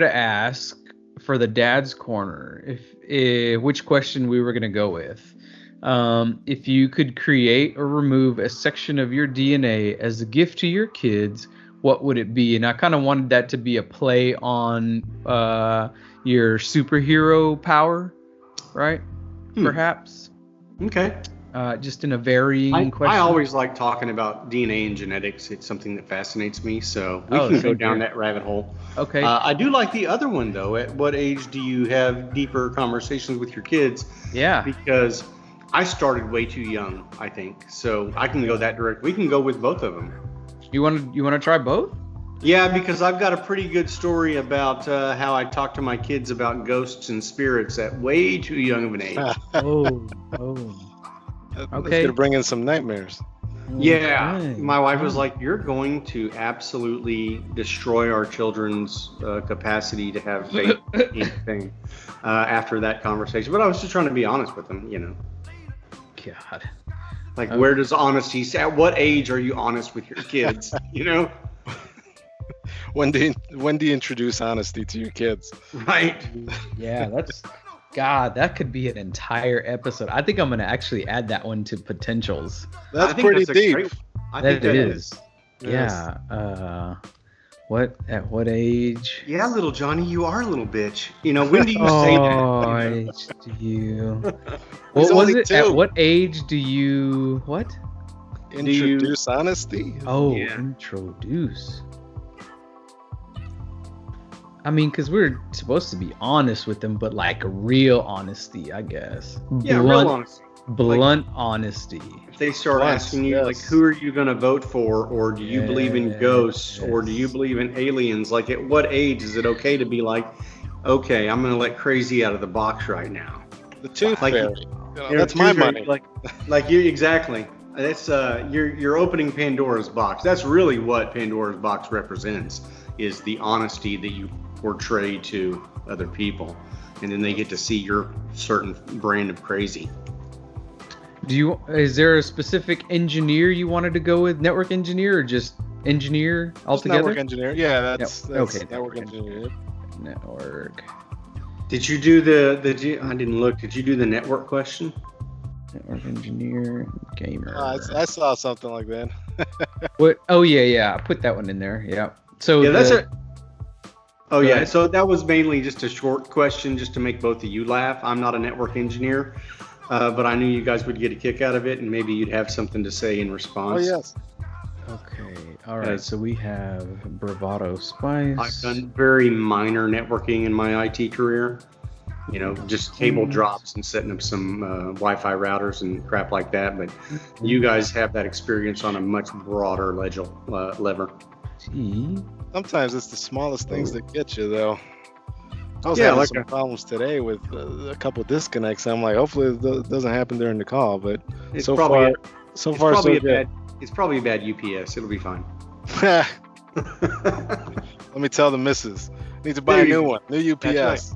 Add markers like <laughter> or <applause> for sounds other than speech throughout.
to ask for the dad's corner if, if which question we were going to go with. Um, if you could create or remove a section of your DNA as a gift to your kids, what would it be? And I kind of wanted that to be a play on uh, your superhero power, right? Hmm. Perhaps. Okay. Uh, just in a varying I, question. I always like talking about DNA and genetics. It's something that fascinates me. So we Oh, can go same down that rabbit hole. Okay. Uh, I do like the other one though. At what age do you have deeper conversations with your kids? yeah. Because I started way too young, I think. So I can go that direct. We can go with both of them. You want to you want to try both? Yeah, because I've got a pretty good story about uh, how I talk to my kids about ghosts and spirits at way too young of an age. <laughs> oh. Oh. That's Okay. gonna bring in some nightmares. Yeah, Okay. my wife was like, "You're going to absolutely destroy our children's uh, capacity to have faith in <laughs> anything." Uh, after that conversation, but I was just trying to be honest with them, you know. God. Like, Okay. where does honesty? At what age are you honest with your kids? <laughs> you know, When do you, when do you introduce honesty to your kids? right? Yeah, that's God. That could be an entire episode. I think I'm gonna actually add that one to potentials. That's I think pretty that's deep. great- I That think that it is. is. Yes. Yeah. Uh, what at what age? Yeah, little Johnny, you are a little bitch. You know, when do you say that? <laughs> Oh, you age do you? <laughs> What was only it? At what age do you? What? you- Introduce honesty. Oh, Yeah. introduce. I mean, because we're supposed to be honest with them, but like real honesty, I guess. Yeah, blunt, real honest. blunt honesty. If they start Yes, asking you, like, who are you going to vote for? Or do you believe in Yes, ghosts? Or do you believe in aliens? Like, at what age is it okay to be like, okay, I'm going to let crazy out of the box right now? The tooth Like- fairy. You know, You know, that's my Tuesday, money. Like, like you exactly. That's uh, you're you're opening Pandora's box. That's really what Pandora's box represents is the honesty that you portray to other people, and then they get to see your certain brand of crazy. Do you? Is there a specific engineer you wanted to go with? Network engineer or just engineer Just altogether? network engineer. Yeah, that's, Yep. that's Okay, network network engineer. Network. Did you do the the? I didn't look. Did you do the network question? Network engineer. Gamer. Uh, I, I saw something like that. <laughs> what? Oh yeah, yeah. I put that one in there. Yeah. So yeah, that's the- a. Oh yeah, so that was mainly just a short question, just to make both of you laugh. I'm not a network engineer, uh, but I knew you guys would get a kick out of it, and maybe you'd have something to say in response. Oh yes. Okay. All right. Yes. So we have Bravado Spice. I've done very minor networking in my IT career. You know, just cable Mm. drops and setting up some uh, Wi-Fi routers and crap like that. But you guys have that experience on a much broader ledger, uh, lever. T. Sometimes it's the smallest things that get you, though. I was Yeah, having like some a- problems today with uh, a couple disconnects. I'm like, hopefully it doesn't happen during the call, but It's so probably far, a, so it's far so a good. bad. It's probably a bad UPS. It'll be fine. <laughs> Let me tell the missus. Need to buy There a new one, new UPS. That's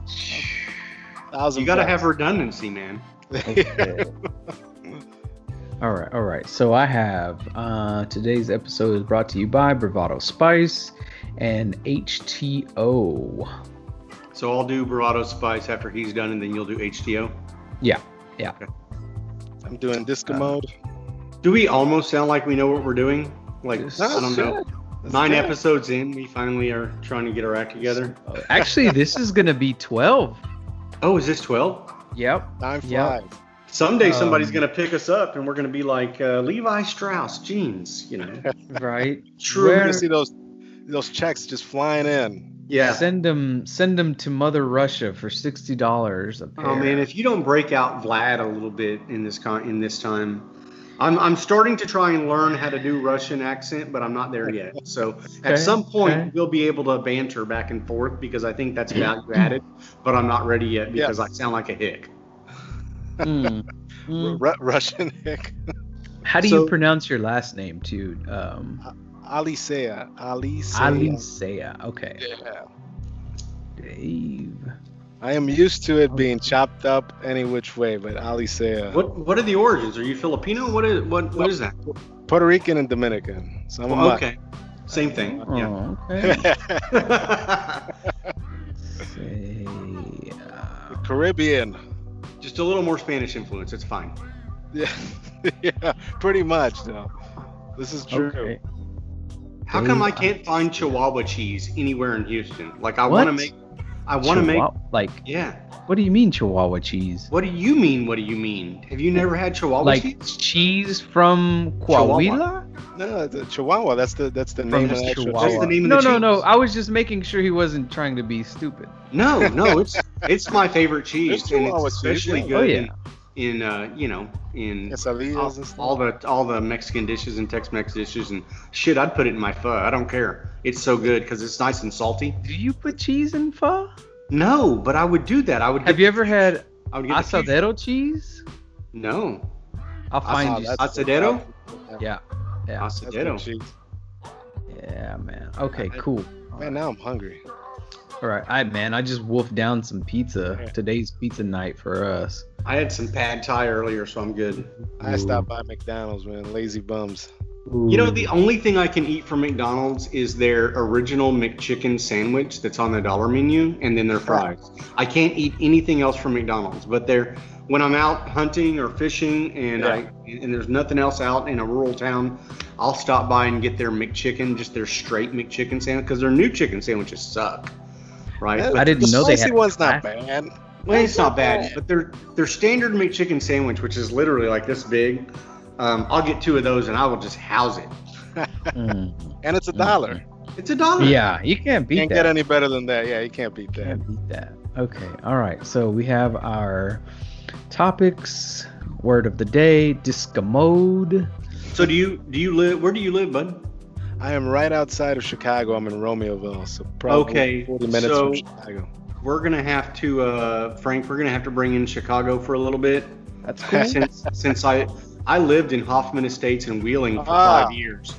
Thousand you got to have redundancy, man. Okay. <laughs> all right. All right. So I have uh, today's episode is brought to you by Bravado Spice and HTeaO. So I'll do Bravado Spice after he's done, and then you'll do HTeaO. Yeah. Yeah, I'm doing disco Uh, mode. Do we almost sound like we know what we're doing? Like Yes. I don't know. That's Nine good. episodes in, we finally are trying to get our act together. Actually, this is gonna be twelve. Oh, is this twelve? Yep. Time Yeah. flies. Someday somebody's Um, gonna pick us up, and we're gonna be like uh, Levi Strauss jeans, you know. <laughs> Right. True. You're gonna see those those checks just flying in. Yeah. Send them. Send them to Mother Russia for sixty dollars a pair. Oh man, if you don't break out Vlad a little bit in this con- in this time, I'm I'm starting to try and learn how to do Russian accent, but I'm not there yet. So Okay, at some point okay. we'll be able to banter back and forth because I think that's value added, but I'm not ready yet because Yes. I sound like a hick. <laughs> Mm. Mm. Russian Hick. How do So- you pronounce your last name, too? Um, Alicia. Alicia. Alicia. Okay. Yeah. Dave. I am used to it being chopped up any which way, but Alicia. What what are the origins? Are you Filipino? What is what what is that? Puerto Rican and Dominican. So I'm a Well, okay, same thing. Oh, yeah. Oh, okay. <laughs> Uh, Caribbean. Just a little more Spanish influence. It's fine. <laughs> Yeah, <laughs> yeah, pretty much. No, this is true. Okay. How come I can't find Chihuahua cheese anywhere in Houston? Like I want to make, I want to make. Like Yeah. what do you mean Chihuahua cheese? What do you mean? What do you mean? Have you never had Chihuahua like cheese? cheese from Chihuahua. Coahuila? No, the Chihuahua. That's the that's the From name of just the actual Chihuahua. That's the name of no, the no, cheese. no. I was just making sure he wasn't trying to be stupid. No, no. It's <laughs> it's my favorite cheese, and Chihuahua it's cheese, especially oh, yeah. good Oh, yeah. In, in uh, you know in all, all the all the Mexican dishes and Tex-Mex dishes and shit. I'd put it in my pho. I don't care. It's so good because it's nice and salty. Do you put cheese in pho? No, but I would do that. I would. Have get you ever had I would get asadero cheese? No, I'll find you. that's- Asadero? Yeah, yeah, That's asadero. cheese. yeah, man. Okay, cool. Man, now I'm hungry. All right, I man, I just wolfed down some pizza. Yeah. Today's pizza night for us. I had some pad thai earlier, so I'm good. I stopped by McDonald's, man. Lazy bums. You know, the only thing I can eat from McDonald's is their original McChicken sandwich that's on the dollar menu, and then their fries. I can't eat anything else from McDonald's. But they're when I'm out hunting or fishing, and I and there's nothing else out in a rural town, I'll stop by and get their McChicken, just their straight McChicken sandwich, because their new chicken sandwiches suck. Right? Yeah, I didn't the know they spicy had one's not bad. Well, it's not bad, but their their standard McChicken sandwich, which is literally like this big, um, I'll get two of those and I will just house it. Mm. And it's a dollar. It's a dollar. Yeah, you can't beat that. Can't that. get any better than that. Yeah, you can't beat that. Can't beat that. Okay, all right. So we have our topics. Word of the day: discommode. So do you do you live? Where do you live, bud? I am right outside of Chicago. I'm in Romeoville, so probably Okay, 40 minutes so- from Chicago. We're gonna have to, uh, Frank. We're gonna have to bring in Chicago for a little bit That's cool. since since I I lived in Hoffman Estates and Wheeling for Ah. five years.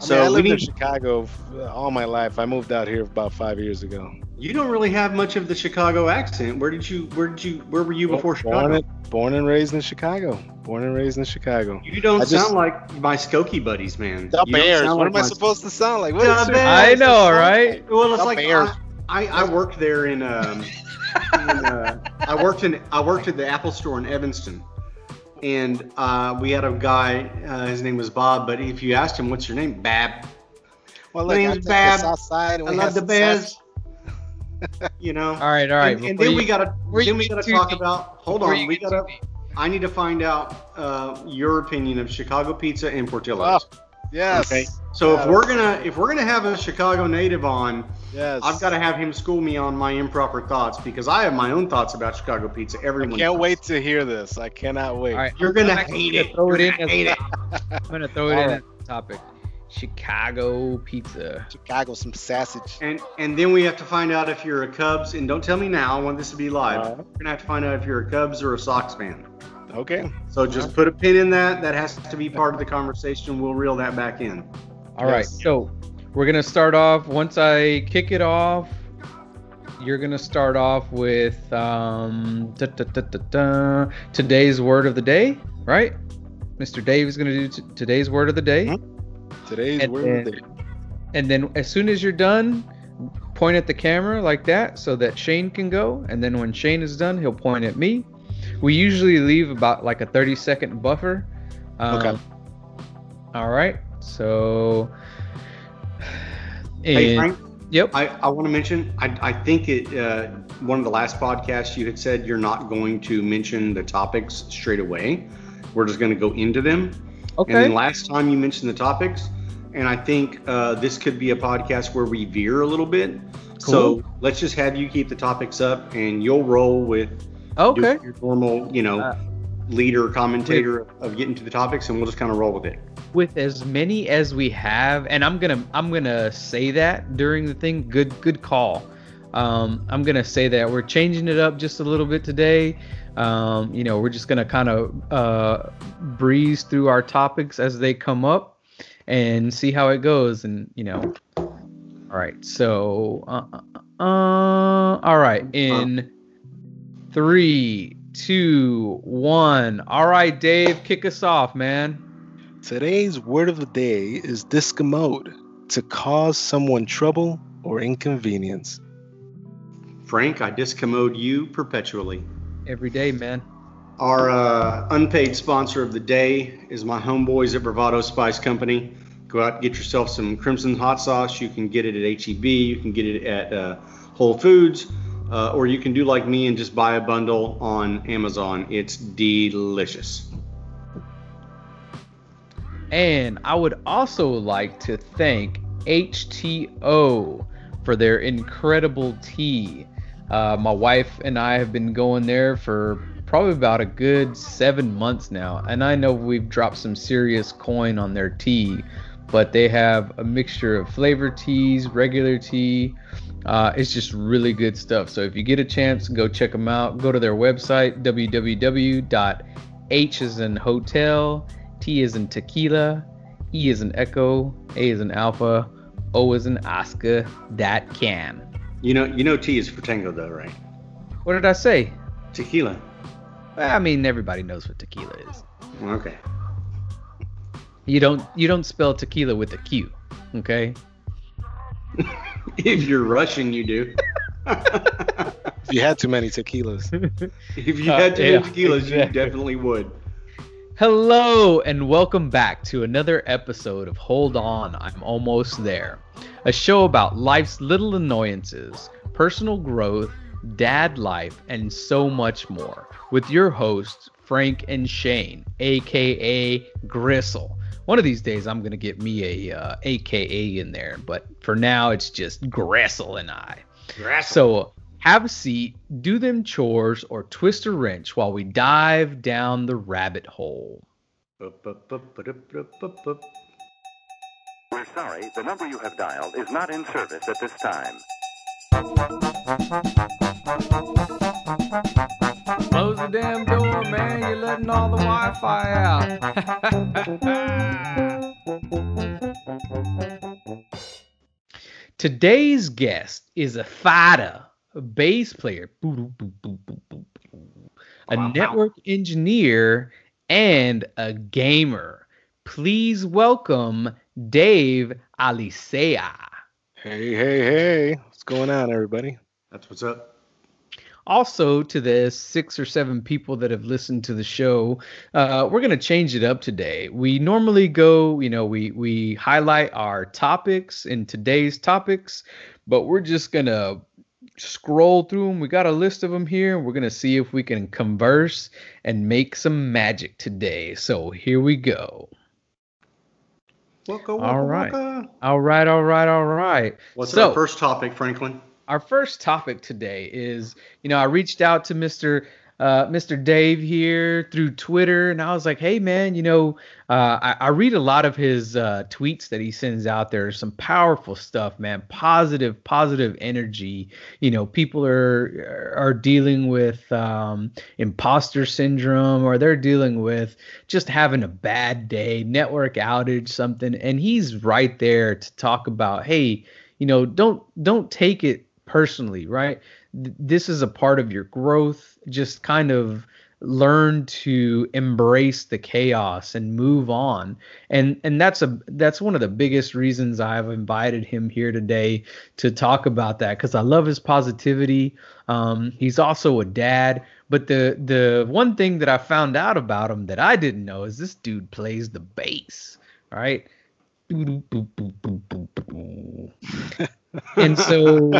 I So mean, I lived in Chicago all my life. I moved out here about five years ago. You don't really have much of the Chicago accent. Where did you Where did you Where were you before born, Chicago? and, born and raised in Chicago. Born and raised in Chicago. You don't I just- sound like my Skokie buddies, man. The You Bears. What like am I supposed to sound like? What The is? Bears. I know, right? Well, it's The like Bears. I, I, I worked there in um, in, uh, I worked in I worked at the Apple Store in Evanston, and uh, we had a guy. Uh, his name was Bob, but if you asked him what's your name, Bab, Well, My look, name's I take the Bab. South Side and I we love have the some Bears. Sausage. You know. All right, all right. and, and then you- we gotta then we gotta talk deep- about. Hold before on, we gotta. I need to find out uh, your opinion of Chicago pizza and Portillo's. Oh, Yes. Okay. So if we're gonna if we're gonna have a Chicago native on, Yes. I've got to have him school me on my improper thoughts because I have my own thoughts about Chicago pizza. I Everyone can't does. wait to hear this. I cannot wait. All right, You're I'm gonna actually hate gonna it. Throw it You're in gonna as hate a it. I'm gonna throw it All in right. topic. Chicago pizza. Chicago, some sausage. And and then we have to find out if you're a Cubs. And don't tell me now. I want this to be live. All right. We're gonna have to find out if you're a Cubs or a Sox fan. Okay. So just put a pin in that. That has to be part of the conversation. We'll reel that back in. All right, Yes. so we're gonna start off. Once I kick it off, you're gonna start off with um, da, da, da, da, da, today's word of the day, right? Mr. Dave is gonna do t- today's word of the day, Mhm. Today's And word of the day. and then as soon as you're done, point at the camera like that so that Shane can go, and then when Shane is done, he'll point at me. We usually leave about like a 30 second buffer. Um, Okay. All right. So. Hey and- Frank, Yep. I, I want to mention. I, I think it uh, one of the last podcasts you had said you're not going to mention the topics straight away. We're just going to go into them. Okay. And then last time you mentioned the topics, and I think uh, this could be a podcast where we veer a little bit. So let's just have you keep the topics up, and you'll roll with Okay. your normal, you know, Uh, leader commentator of getting to the topics, and we'll just kind of roll with it. With as many as we have, and I'm gonna I'm gonna say that during the thing. Good good call. Um, I'm gonna say that we're changing it up just a little bit today. Um, you know, we're just gonna kind of uh, breeze through our topics as they come up and see how it goes. And you know, all right. So, uh, uh, uh, all right. In three, two, one. All right, Dave, kick us off, man. Today's word of the day is discommode, to cause someone trouble or inconvenience. Frank, I discommode you perpetually. Every day, man. Our uh, unpaid sponsor of the day is my homeboys at Bravado Spice Company. Go out and get yourself some Crimson hot sauce. You can get it at HEB. You can get it at uh, Whole Foods. Uh, or you can do like me and just buy a bundle on Amazon. It's delicious. And I would also like to thank HTeaO for their incredible tea. Uh, my wife and I have been going there for probably about a good seven months now, and I know we've dropped some serious coin on their tea, but they have a mixture of flavor teas, regular tea. Uh, it's just really good stuff. So if you get a chance, go check them out. Go to their website www.h is in hotel, T is in tequila, E is in echo, A is in alpha, O is in Oscar. That can. You know, you know, T is for tango, though, right? What did I say? Tequila. I mean, everybody knows what tequila is. Okay. You don't you don't spell tequila with a Q, okay? if you're Russian, you do. <laughs> If you had too many tequilas. <laughs> if you Uh, had too yeah, many tequilas, exactly. you definitely would. Hello and welcome back to another episode of Hold On, I'm Almost There. A show about life's little annoyances, personal growth, dad life, and so much more. With your hosts, Frank and Shane, aka Gristle. One of these days I'm gonna get me a uh, AKA in there, but for now it's just Gristle and I. So have a seat, do them chores, or twist a wrench while we dive down the rabbit hole. We're sorry, the number you have dialed is not in service at this time. Close the damn door, man. You're letting all the Wi Fi out. <laughs> Today's guest is a fighter, a bass player, a network engineer, and a gamer. Please welcome Dave Alicea. Hey, hey, hey. What's going on, everybody? That's what's up. also to the six or seven people that have listened to the show uh, we're going to change it up today. We normally go you know we we highlight our topics in today's topics but we're just going to scroll through them we got a list of them here. We're going to see if we can converse and make some magic today. So here we go Waka, All waka, right. waka. all right all right all right What's So- our first topic, Franklin? our first topic today is you know i reached out to mr uh, mr dave here through twitter and i was like hey man you know uh, I, I read a lot of his uh, tweets that he sends out there. Some powerful stuff man. Positive positive energy. You know people are are dealing with um, imposter syndrome or they're dealing with just having a bad day network outage something. And he's right there to talk about hey you know don't don't take it personally right this is a part of your growth. Just kind of learn to embrace the chaos and move on. And and that's a that's one of the biggest reasons i've invited him here today to talk about that because i love his positivity. Um, he's also a dad. But the the one thing that i found out about him that i didn't know is this dude plays the bass right and so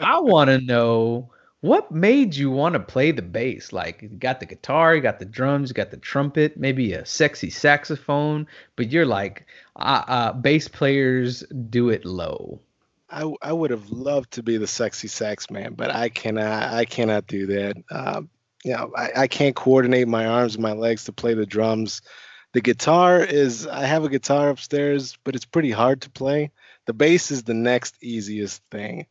I want to know what made you want to play the bass? Like, you got the guitar, you got the drums, you got the trumpet, maybe a sexy saxophone, but you're like, uh, uh, bass players do it low. I, I would have loved to be the sexy sax man, but I cannot. I cannot do that. Um, you know, I, I can't coordinate my arms and my legs to play the drums. The guitar is. I have a guitar upstairs, but it's pretty hard to play. The bass is the next easiest thing.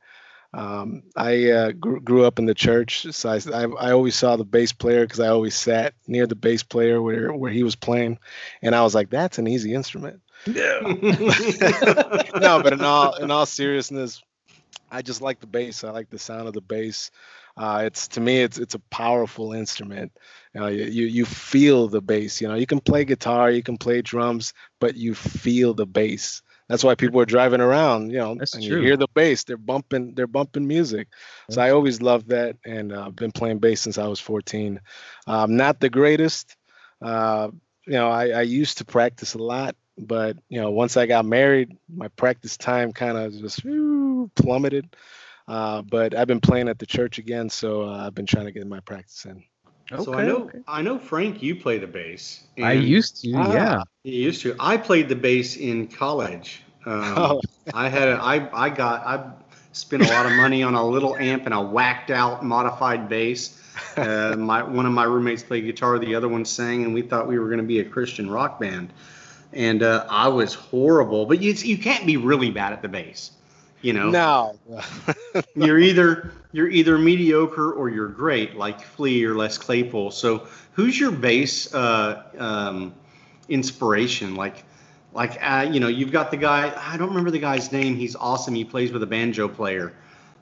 Um, I uh, grew, grew up in the church, so I, I, I always saw the bass player because I always sat near the bass player where where he was playing, and I was like, that's an easy instrument. Yeah. <laughs> no, but in all <laughs> in all seriousness, I just like the bass. I like the sound of the bass. Uh, it's to me, it's it's a powerful instrument. You know, you you feel the bass. You know, you can play guitar, you can play drums, but you feel the bass. That's why people are driving around, you know, That's and true. you hear the bass. They're bumping, they're bumping music. So I always loved that, and I've uh, been playing bass since I was 14. Um, not the greatest. Uh, you know, I, I used to practice a lot, but you know, once I got married, my practice time kind of just whew, plummeted. Uh, but I've been playing at the church again, so uh, I've been trying to get my practice in. Okay, so I know I know Frank, you play the bass. I used to, Ah. yeah. You used to. I played the bass in college. Um, Oh. I had a, I I got I spent a lot of money on a little amp and a whacked out modified bass. Uh, <laughs> my one of my roommates played guitar, the other one sang, and we thought we were going to be a Christian rock band. And uh, I was horrible, but you you can't be really bad at the bass. You know, No. <laughs> <laughs> you're either you're either mediocre or you're great, like Flea or Les Claypool. So, who's your bass uh, um, inspiration? Like, like uh, you know, you've got the guy. I don't remember the guy's name. He's awesome. He plays with a banjo player.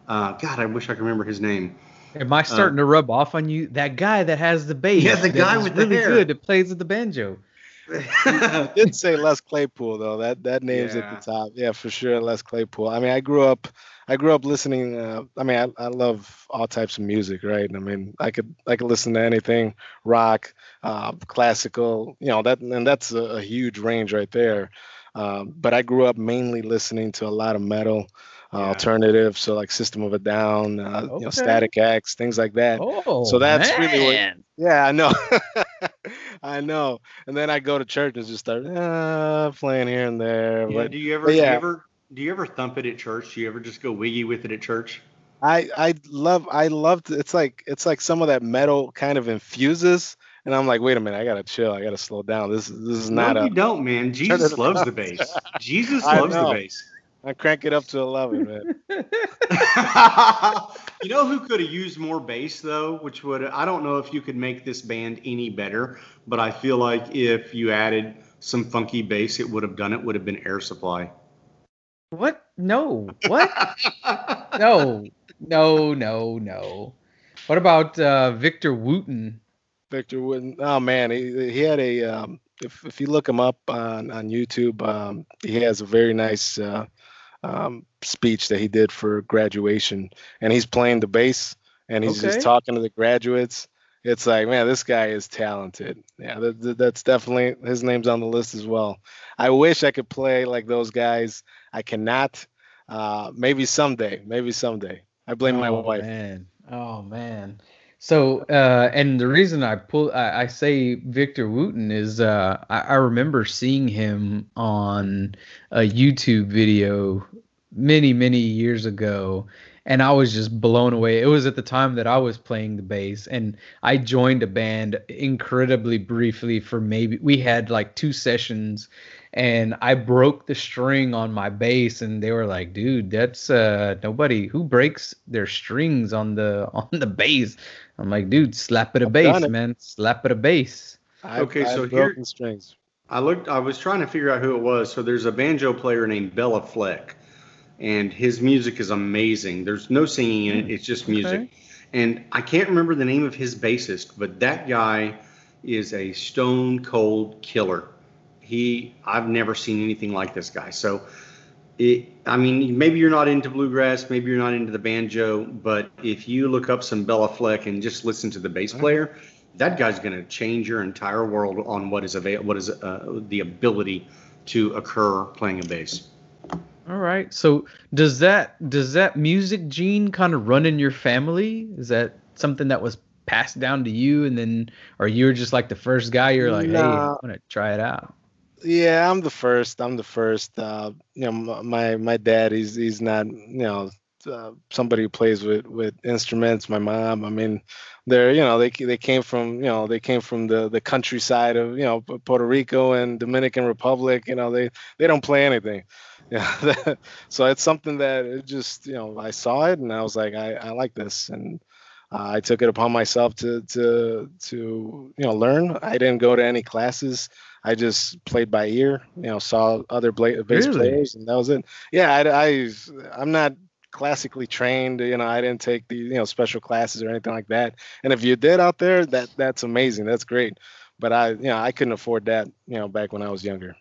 Uh, God, I wish I could remember his name. Am I starting to rub off on you? That guy that has the bass. Yeah, the guy with the really hair. good that plays with the banjo. <laughs> I did say Les Claypool though. That that name's at the top. Yeah, for sure, Les Claypool. I mean, I grew up, I grew up listening. Uh, I mean, I, I love all types of music, right? I mean, I could I could listen to anything, rock, uh, classical. You know that, and that's a, a huge range right there. Um, but I grew up mainly listening to a lot of metal, uh, Yeah. alternative, so like System of a Down, uh, you know, Static X, things like that. Oh, So that's really what- Yeah, I know. <laughs> I know. And then I go to church and just start uh, playing here and there. Yeah, But do you ever but do you yeah. ever do you ever thump it at church? Do you ever just go wiggy with it at church? I I love I love it's like it's like some of that metal kind of infuses and I'm like, wait a minute, I gotta chill, I gotta slow down. This is this is not no, a you don't, man. Jesus loves the bass. Jesus <laughs> loves the bass. I crank it up to eleven, man. <laughs> <laughs> you know who could have used more bass though, which would I don't know if you could make this band any better, but I feel like if you added some funky bass, it would have done it. Would have been Air Supply. What? No. What? <laughs> no. No, no, no. What about uh, Victor Wooten? Victor Wooten. Oh man, he he had a um, if if you look him up on on YouTube, um, he has a very nice uh, um, speech that he did for graduation, and he's playing the bass and he's Okay. just talking to the graduates. It's like, man, this guy is talented. Yeah, that, that- that's definitely his name's on the list as well. I wish I could play like those guys. I cannot. Uh, maybe someday. Maybe someday. I blame my oh, wife. Man. Oh man. So uh, and the reason I pull I, I say Victor Wooten is uh, I, I remember seeing him on a YouTube video many many years ago and I was just blown away. It was at the time that I was playing the bass and I joined a band incredibly briefly for maybe we had like two sessions and I broke the string on my bass and they were like, "Dude, that's uh nobody who breaks their strings on the <laughs> on the bass." I'm like, "Dude, slap it a I've bass, it. man. Slap it a bass." I've- Okay, so I've here- strings. I looked. I was trying to figure out who it was. So there's a banjo player named Béla Fleck, and his music is amazing. There's no singing in it. Hmm. It's just music. Okay. And I can't remember the name of his bassist, but that guy is a stone cold killer. He, I've never seen anything like this guy. So, it, I mean, maybe you're not into bluegrass, maybe you're not into the banjo, but if you look up some Béla Fleck and just listen to the bass player, that guy's going to change your entire world on what is avail- what is uh, the ability to occur playing a bass. All right. So, does that does that music gene kind of run in your family? Is that something that was passed down to you and then or you're just like the first guy you're like, "Hey, I Nah. want to try it out." Yeah, I'm the first. I'm the first. Uh, you know, my my dad, he's he's not, you know, uh, somebody who plays with with instruments. My mom, I mean, they're you know they they came from you know they came from the the countryside of you know Puerto Rico and Dominican Republic. You know they they don't play anything. <laughs> Yeah, so it's something that it just you know I saw it and I was like I I like this and. Uh, I took it upon myself to to to you know learn. I didn't go to any classes. I just played by ear. You know, saw other bla- bass Really? players, and that was it. Yeah, I, I I'm not classically trained. You know, I didn't take the you know special classes or anything like that. And if you did out there, that that's amazing. That's great. But I you know I couldn't afford that. You know, back when I was younger.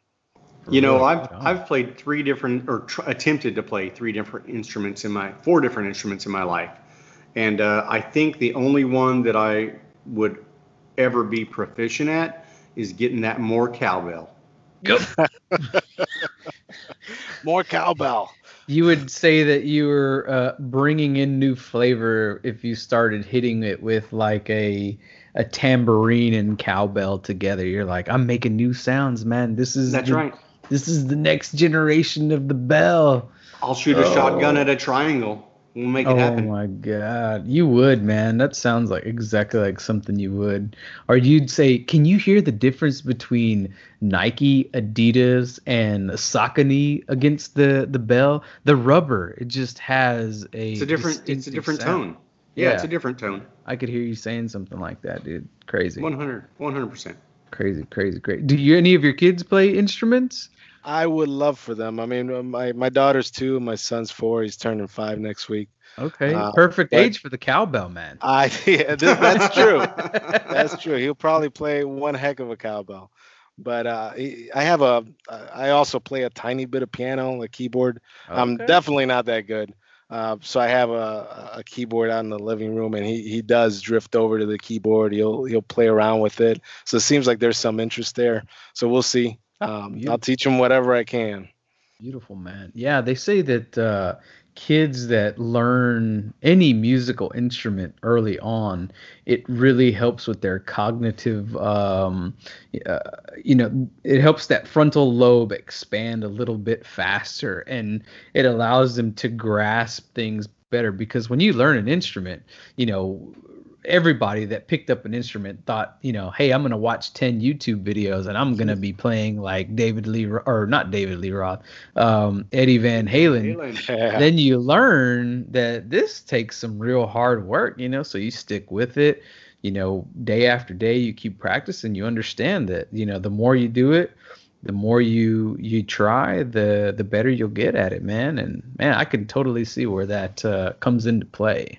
You know, I've Right. I've played three different or tr- attempted to play three different instruments in my four different instruments in my life, and uh, I think the only one that I would ever be proficient at is getting that more cowbell. <laughs> More cowbell. You would say that you were uh, bringing in new flavor if you started hitting it with like a a tambourine and cowbell together. You're like, I'm making new sounds, man. This is That's the, right. This is the next generation of the bell. I'll shoot a shotgun at a triangle. We'll make it oh happen. my god, you would, man. That sounds like exactly like something you would. Or you'd say, can you hear the difference between Nike, Adidas, and Saucony against the the bell? The rubber, it just has a. It's a different. It's a different sound. tone. Yeah, it's a different tone. I could hear you saying something like that, dude. Crazy, 100 percent. crazy, crazy, crazy. Do you any of your kids play instruments? I would love for them. I mean, uh, my my daughter's two, my son's four. He's turning five next week. Okay, Uh, perfect age for the cowbell, man. I <laughs> yeah, th- that's true. That's true. He'll probably <laughs> play one heck of a cowbell. But uh, I have a. I also play a tiny bit of piano, a keyboard. I'm definitely not that good. Uh, so I have a, a keyboard out in the living room, and he, he does drift over to the keyboard. He'll he'll play around with it. So it seems like there's some interest there. So we'll see. Um, I'll teach them whatever I can. Beautiful man. Yeah, they say that uh, kids that learn any musical instrument early on, it really helps with their cognitive. Um, uh, you know, it helps that frontal lobe expand a little bit faster, and it allows them to grasp things better. Because when you learn an instrument, you know. Everybody that picked up an instrument thought, you know, hey, I'm gonna watch 10 YouTube videos and I'm gonna be playing like David Lee or not David Lee Roth, um, Eddie Van Halen. Halen. Yeah. <laughs> Then you learn that this takes some real hard work, you know, so you stick with it, you know, day after day, you keep practicing, you understand that, you know, the more you do it, the more you you try, the the better you'll get at it, man. And man, I can totally see where that uh, comes into play.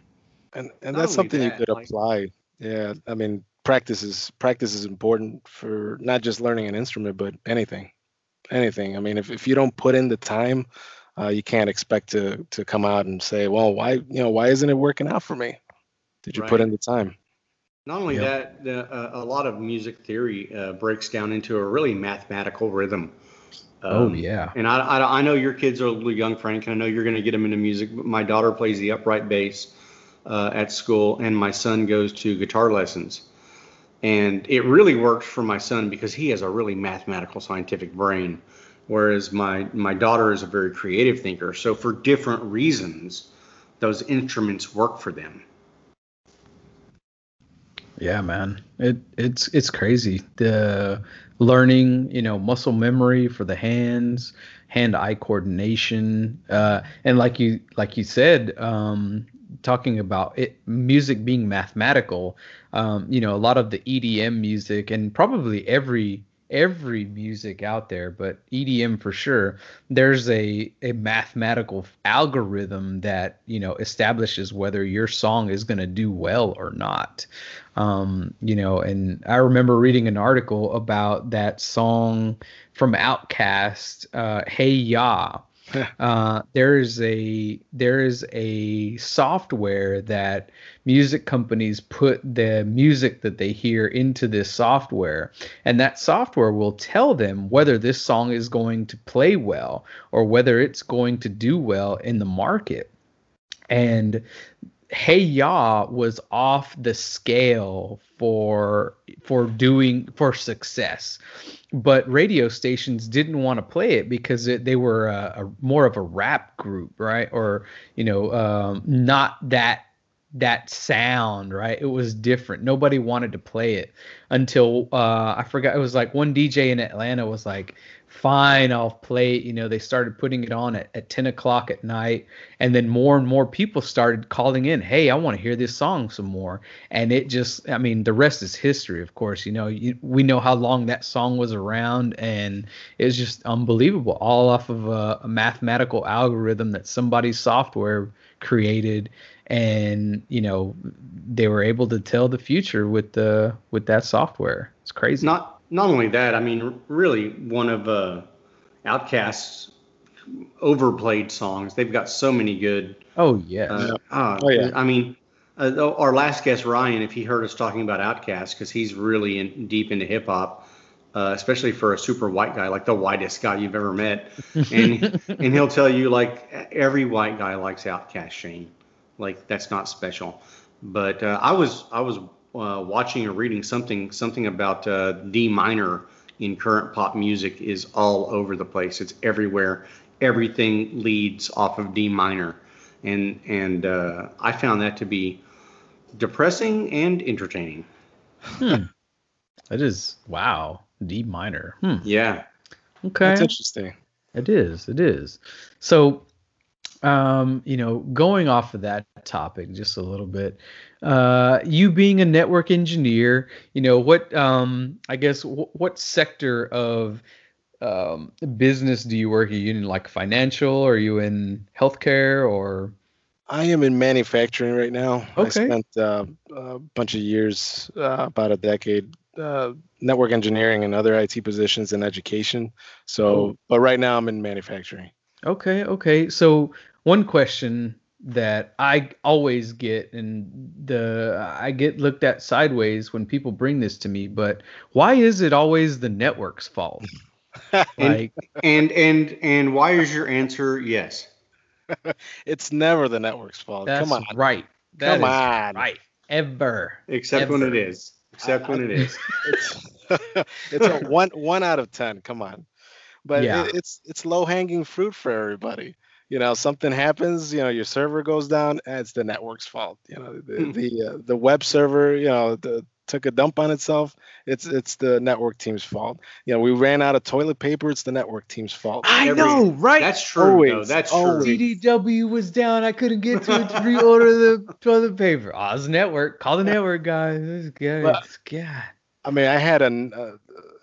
And and Not that's something you could like- apply. Yeah i mean practice is practice is important for not just learning an instrument but anything anything. I mean if, if you don't put in the time uh, you can't expect to to come out and say well why you know why isn't it working out for me? Did you put in the time? Not only that, the, uh, a lot of music theory uh, breaks down into a really mathematical rhythm. oh Um, yeah. And I, I, I know your kids are a little young, Frank, and I know you're going to get them into music. But my daughter plays the upright bass uh, at school, and my son goes to guitar lessons. And it really works for my son because he has a really mathematical, scientific brain, whereas my my daughter is a very creative thinker. So for different reasons, those instruments work for them. Yeah, man. It it's it's crazy. The learning, you know, muscle memory for the hands, hand-eye coordination, uh, and like you like you said, um, talking about it, music being mathematical. Um, you know, a lot of the EDM music and probably every every music out there, but EDM for sure. There's a a mathematical algorithm that you know establishes whether your song is going to do well or not um, you know, and I remember reading an article about that song from Outkast, uh, "Hey Ya." <laughs> uh, there is a there is a software that music companies put the music that they hear into this software, and that software will tell them whether this song is going to play well or whether it's going to do well in the market. And Hey Ya was off the scale for for doing for success, but radio stations didn't want to play it because it, they were a, a more of a rap group, right? Or you know, um, not that that sound, right? It was different. Nobody wanted to play it until uh, I forgot. It was like one DJ in Atlanta was like, "Fine, I'll play it." You know, they started putting it on at, at 10 o'clock at night, and then more and more people started calling in, "Hey, I want to hear this song some more." And it just, I mean, the rest is history. Of course, you know, you, we know how long that song was around, and it's just unbelievable, all off of a, a mathematical algorithm that somebody's software created and you know they were able to tell the future with the with that software it's crazy Not not only that, I mean, really one of uh, Outkast's overplayed songs. They've got so many good. Oh yeah. Uh, uh, Oh, yeah. I mean, uh, our last guest Ryan, if he heard us talking about Outkast, because he's really in, deep into hip hop, uh, especially for a super white guy, like the whitest guy you've ever met, <laughs> and and he'll tell you like every white guy likes Outcast, Shane. Like that's not special. But uh, I was I was uh, watching or reading something something about uh, D minor in current pop music is all over the place. It's everywhere. Everything leads off of D minor, and and uh, I found that to be depressing and entertaining. That is wow. D minor. Hmm. Yeah. Okay. That's interesting. It is. It is. So, um, you know, going off of that topic just a little bit, uh, you being a network engineer, you know, what, um, I guess, w- what sector of um, business do you work? Are you in like financial? Or are you in healthcare? Or I am in manufacturing right now. I Okay. spent uh, a bunch of years, uh, about a decade, uh, network engineering and other IT positions in education. So, Oh. but right now I'm in manufacturing. Okay, okay. So one question that I always get, and the I get looked at sideways when people bring this to me, but why is it always the network's fault? <laughs> like, And and and why is your answer yes? <laughs> It's never the network's fault. that's Come on. right. That Come is on. right. Ever. Except when it is. Except when it is. <laughs> It's it's a one one out of ten. Come on, but Yeah. it, it's it's low hanging fruit for everybody. You know, something happens. You know, your server goes down. eh, It's the network's fault. You know, the Hmm. the, uh, the web server. You know, the, took a dump on itself. It's it's the network team's fault. You know, we ran out of toilet paper. It's the network team's fault. I Every- know, right? That's true. though. That's always. true. CDW was down. I couldn't get to it to reorder the toilet paper. Oz Network. Call the network guys. This guy. Well, God. I mean, I had an, uh,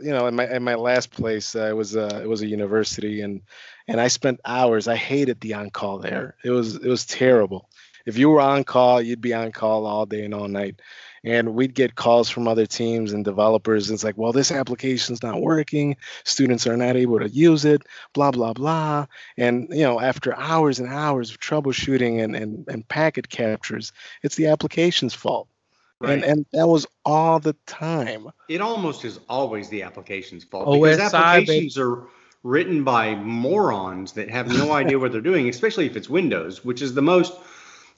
you know, in my in my last place, uh, it was uh, it was a university, and and I spent hours. I hated the on call there. It was it was terrible. If you were on call, you'd be on call all day and all night, and we'd get calls from other teams and developers. And it's like, well, this application's not working. Students are not able to use it. Blah blah blah. And you know, after hours and hours of troubleshooting and and, and packet captures, it's the application's fault. Right. And and that was all the time. It almost is always the application's fault OSI, because applications are written by morons that have no <laughs> idea what they're doing, especially if it's Windows, which is the most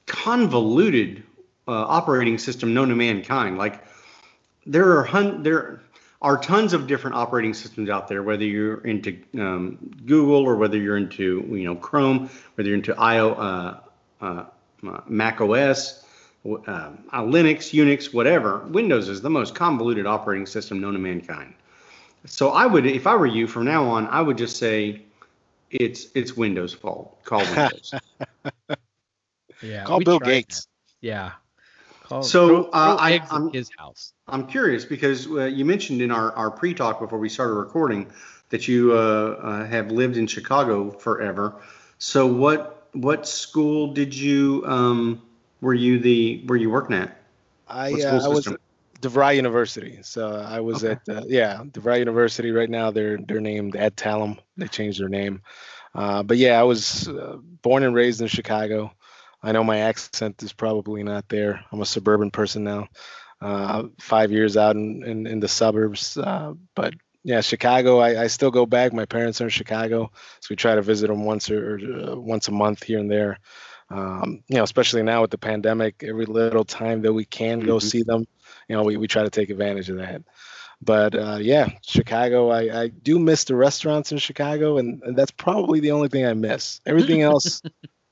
convoluted uh, operating system known to mankind. Like there are hun- there are tons of different operating systems out there, whether you're into um, Google or whether you're into you know Chrome, whether you're into IO, uh, uh, uh, Mac OS, uh, Linux, Unix, whatever. Windows is the most convoluted operating system known to mankind. So I would, if I were you, from now on, I would just say it's it's Windows' fault. Call <laughs> Windows. Yeah. Call Bill Gates. that. Yeah. Call, So, throw, uh, I, I'm his house. I'm curious because uh, you mentioned in our, our pre-talk before we started recording that you uh, uh, have lived in Chicago forever. So what what school did you um, were you the were you working at? I What uh, school I was system? at DeVry University. So I was Okay. at uh, yeah DeVry University. Right now they're they're named Adtalem. They changed their name. Uh, but yeah, I was uh, born and raised in Chicago. I know my accent is probably not there. I'm a suburban person now. Uh, five years out in, in, in the suburbs. Uh, but yeah, Chicago. I, I still go back. My parents are in Chicago, so we try to visit them once or, or uh, once a month here and there. Um, you know, especially now with the pandemic, every little time that we can go Mhm. see them, you know, we, we try to take advantage of that. But uh, yeah, Chicago, I, I do miss the restaurants in Chicago, and, and that's probably the only thing I miss. Everything <laughs> else,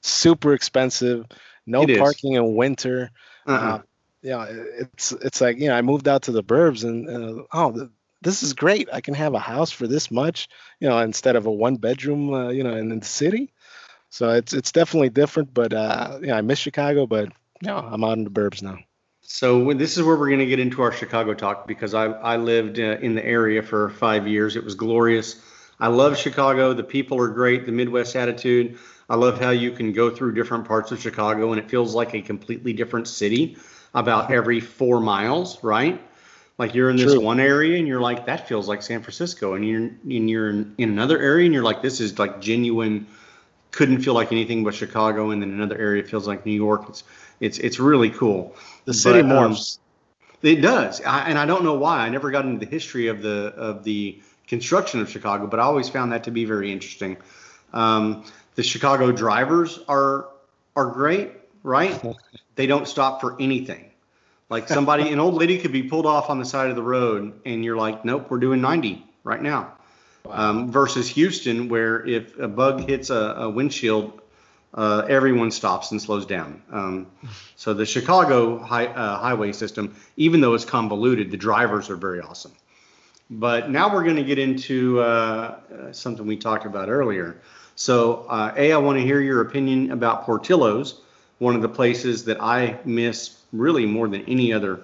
super expensive, no It is. parking in winter. Uh-uh. Uh, you know, it's it's like you know, I moved out to the burbs, and uh, oh, th- this is great. I can have a house for this much, you know, instead of a one bedroom, uh, you know, in, in the city. So it's it's definitely different. But uh, you know, I miss Chicago, but you know, I'm out in the burbs now. So when- this is where we're going to get into our Chicago talk because I, I lived uh, in the area for five years. It was glorious. I love Chicago. The people are great. The Midwest attitude. I love how you can go through different parts of Chicago and it feels like a completely different city about every four miles, right? Like you're in this True. one area and you're like, that feels like San Francisco, and you're and you're in, in another area and you're like, this is like genuine. Couldn't feel like anything but Chicago, and then another area feels like New York. It's it's it's really cool. The city But, um, morphs. It does, I, and I don't know why. I never got into the history of the of the construction of Chicago, but I always found that to be very interesting. Um, the Chicago drivers are are great, right? <laughs> they don't stop for anything. Like somebody, an old lady could be pulled off on the side of the road, and you're like, nope, we're doing 90 right now. Um, versus Houston, where if a bug hits a, a windshield, uh, everyone stops and slows down. Um, so the Chicago high, uh, highway system, even though it's convoluted, the drivers are very awesome. But now we're going to get into uh, uh, something we talked about earlier. So, uh, A, I want to hear your opinion about Portillo's, one of the places that I miss really more than any other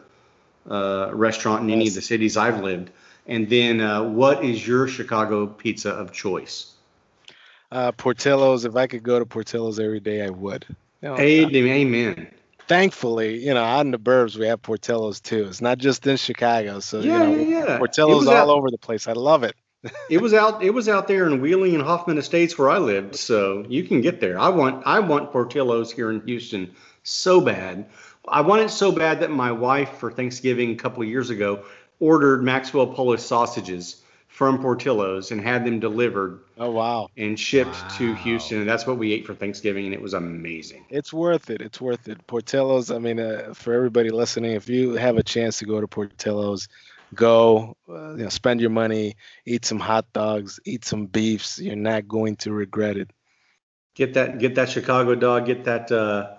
uh, restaurant in any of the cities I've lived. And then, uh, what is your Chicago pizza of choice? Uh, Portillo's. If I could go to Portillo's every day, I would. Know, Amen. thankfully, you know, out in the burbs we have Portillo's too. It's not just in Chicago. So Yeah, you know, yeah, yeah. Portillo's all out- over the place. I love it. <laughs> It was out. It was out there in Wheeling and Hoffman Estates where I lived, so you can get there. I want. I want Portillo's here in Houston so bad. I want it so bad that my wife for Thanksgiving a couple of years ago ordered Maxwell Polish sausages from Portillo's and had them delivered Oh wow, and shipped to Houston, and that's what we ate for Thanksgiving, and it was amazing. it's worth it. It's worth it. Portillo's. I mean, uh, for everybody listening, if you have a chance to go to Portillo's, go. Uh, you know, spend your money, eat some hot dogs, eat some beefs. You're not going to regret it. Get that. Get that Chicago dog. Get that uh,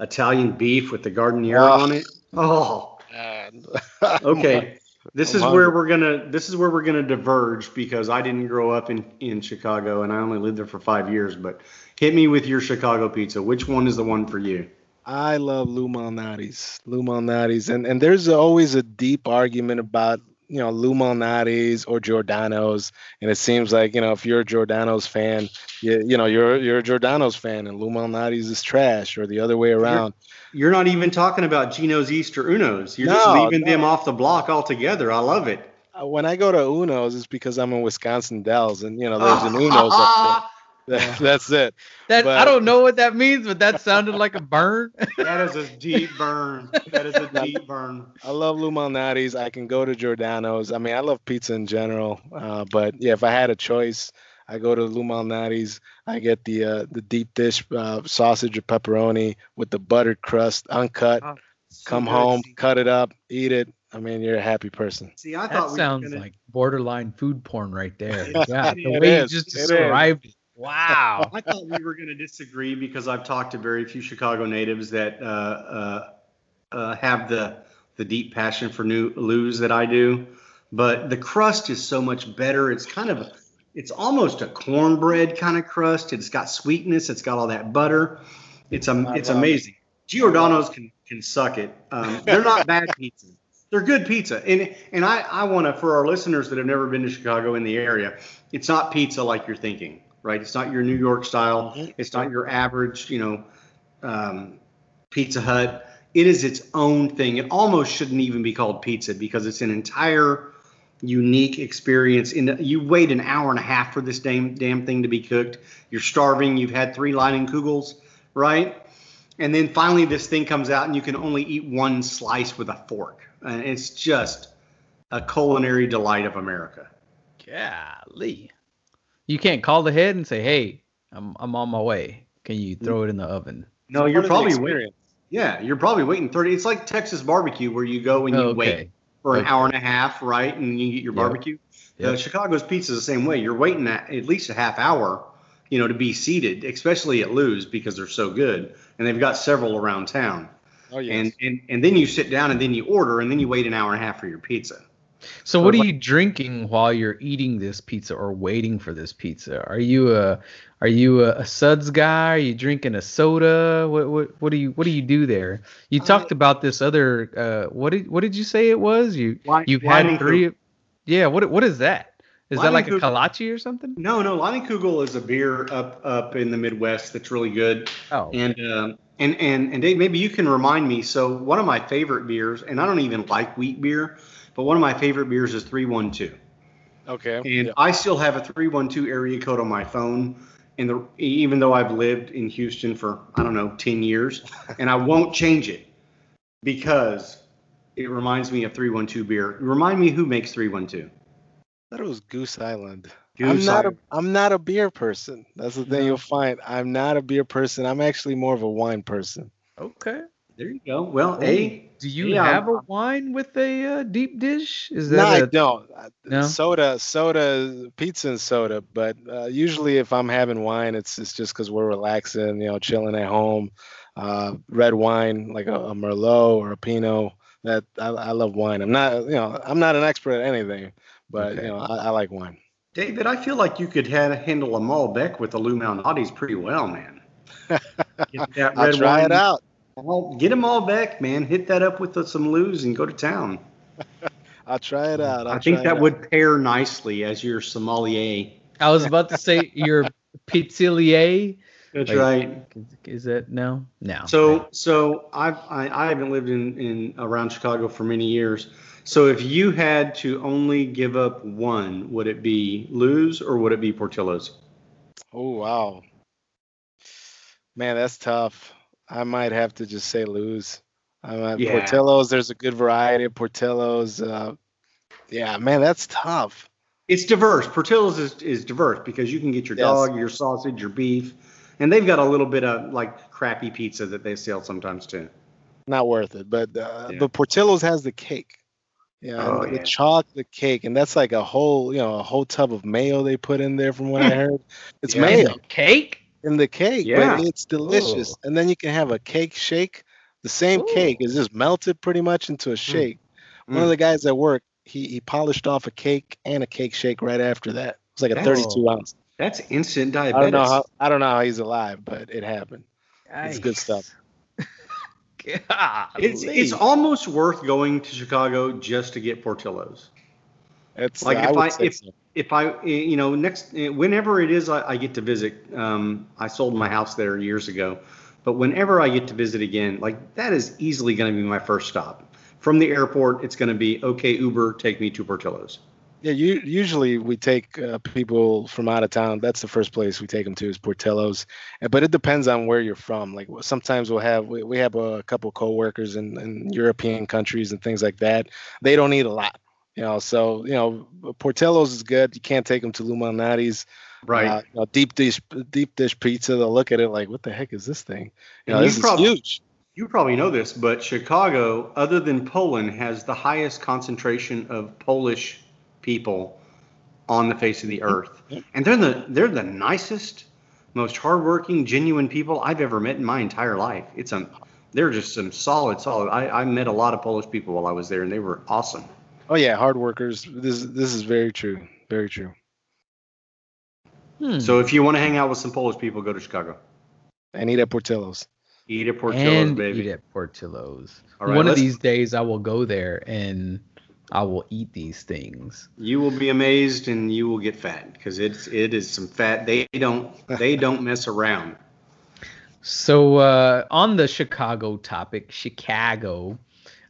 Italian beef with the giardiniera Oh. on it. Oh. And- <laughs> Okay. This is where we're gonna this is where we're gonna diverge because I didn't grow up in, in Chicago and I only lived there for five years, but hit me with your Chicago pizza. Which one is the one for you? I love Lou Malnati's. Lou Malnati's, and and there's always a deep argument about you know Lou Malnati's or Giordano's, and it seems like you know if you're a Giordano's fan, you you know you're you're a Giordano's fan, and Lou Malnati's is trash, or the other way around. You're not even talking about Gino's East or Uno's. You're just No, leaving them off the block altogether. I love it. Uh, When I go to Uno's, it's because I'm in Wisconsin Dells, and you know there's an <laughs> Uno's up there. That- That's it. That I don't know what that means, but that sounded like a burn. <laughs> That is a deep burn. That is a deep burn. I love Lou Malnati's. I can go to Giordano's. I mean, I love pizza in general. Uh, but yeah, if I had a choice, I go to Lou Malnati's. I get the uh, the deep dish uh, sausage or pepperoni with the buttered crust, uncut. Oh, Come home, good. cut it up, eat it. I mean, you're a happy person. See, I that thought we were sounds gonna- like borderline food porn right there. <laughs> Yeah, it the is. way you It just is. described it. Wow. I thought we were going to disagree because I've talked to very few Chicago natives that uh, uh, uh, have the the deep passion for new Lou's that I do. But the crust is so much better. It's kind of it's almost a cornbread kind of crust. It's got sweetness. It's got all that butter. It's um, it's amazing. Giordano's can can suck it. Um, they're not bad <laughs> pizza. They're good pizza. And and I I want to for our listeners that have never been to Chicago in the area, it's not pizza like you're thinking, right? It's not your New York style. Mhm. It's not your average, you know, um, Pizza Hut. It is its own thing. It almost shouldn't even be called pizza because it's an entire unique experience. In you wait an hour and a half for this damn damn thing to be cooked. You're starving. You've had three Leinenkugels, right? And then finally, this thing comes out, and you can only eat one slice with a fork. And it's just a culinary delight of America. Golly. You can't call the head and say, "Hey, I'm I'm on my way. Can you throw it in the oven?" No, It's you're part of the probably waiting. Yeah, you're probably waiting 30. It's like Texas barbecue where you go and you Oh, wait okay. for an Okay. hour and a half, right? And you get your Yep. barbecue. Uh, Chicago's pizza is the same way. You're waiting at, at least a half hour, you know, to be seated, especially at Lou's because they're so good. And they've got several around town. Oh yes. And, and and then you sit down and then you order and then you wait an hour and a half for your pizza. So, what are you drinking while you're eating this pizza or waiting for this pizza? Are you a are you a, a suds guy? Are you drinking a soda? What what what do you what do you do there? You Uh, talked about this other uh what did what did you say it was? You you've had three Yeah, what what is that? Is that like a Leinenkugel. kolache or something? No, no, Leinenkugel is a beer up up in the Midwest that's really good. Oh. And um, and and and Dave, maybe you can remind me. So one of my favorite beers, and I don't even like wheat beer, but one of my favorite beers is 312. Okay. And Yeah. I still have a 312 area code on my phone. And the, even though I've lived in Houston for, I don't know, 10 years, <laughs> and I won't change it because it reminds me of 312 beer. Remind me who makes 312. I thought it was Goose Island. I'm not Island. a I'm not a beer person. That's the thing you'll find. I'm not a beer person. I'm actually more of a wine person. Okay. There you go. Well, A, Do you Yeah, have a I'm- wine with a uh, deep dish? Is No, that I a- don't. No? Soda, soda, pizza and soda. But uh, usually, if I'm having wine, it's it's just because we're relaxing, you know, chilling at home. Uh, red wine, like a, a Merlot or a Pinot. That I, I love wine. I'm not, you know, I'm not an expert at anything, but Okay. you know, I, I like wine. David, I feel like you could ha- handle a Malbec with the Lou Malnati's pretty well, man. <laughs> Get that I'll try wine- it out. Well, get them all back, man. Hit that up with some Lou's and go to town. <laughs> I'll try it out. I'll I think that would pair nicely as your sommelier. I was about to say <laughs> your pizzilier. That's Like- right. Is that no? No. So, so I've I, I haven't lived in, in around Chicago for many years. So, if you had to only give up one, would it be Lou's or would it be Portillo's? Oh wow. Man, that's tough. I might have to just say Lou's. I'm at Yeah. Portillo's. There's a good variety of Portillo's. Uh, yeah, man, that's tough. It's diverse. Portillo's is, is diverse because you can get your Yes. dog, your sausage, your beef, and they've got a little bit of like crappy pizza that they sell sometimes too. Not worth it. But uh, Yeah. but Portillo's has the cake. Yeah, Oh, the yeah. chocolate cake, and that's like a whole, you know, a whole tub of mayo they put in there, from what I <laughs> heard. It's Yeah. mayo cake. In the cake, Yeah. but it's delicious. Ooh. And then you can have a cake shake. The same Ooh. cake is just melted pretty much into a shake. One of Mm. the guys at work, he, he polished off a cake and a cake shake right after that. It's like a That's- 32 ounce. That's instant diabetes. I don't know how I don't know how he's alive, but it happened. It's good stuff. <laughs> It's it's almost worth going to Chicago just to get Portillo's. It's like uh, if would I- if- so. If I, eh, you know, next eh, whenever it is I, I get to visit, um, I sold my house there years ago, but whenever I get to visit again, like that is easily going to be my first stop. From the airport, it's going to be okay. Uber, take me to Portillo's. Yeah, you, usually we take uh, people from out of town. That's the first place we take them to is Portillo's. But it depends on where you're from. Like sometimes we'll have we, we have a couple coworkers in, in European countries and things like that. They don't eat a lot, you know. So you know, Portillo's is good. You can't take them to Lou Right. Uh, you know, deep dish deep dish pizza. They'll look at it like, what the heck is this thing? You know, this is huge. You probably know this, but Chicago, other than Poland, has the highest concentration of Polish people on the face of the earth, and they're the they're the nicest, most hardworking, genuine people I've ever met in my entire life. It's a they're just some solid, solid. I, I met a lot of Polish people while I was there, and they were awesome. Oh yeah, hard workers. This this is very true. Very true. Hmm. So if you want to hang out with some Polish people, go to Chicago. And eat at Portillo's. Eat at Portillo's, and baby. eat at Portillo's. All right, One of these days, I will go there and I will eat these things. You will be amazed, and you will get fat because it's it is some fat. They don't they <laughs> don't mess around. So uh, on the Chicago topic, Chicago,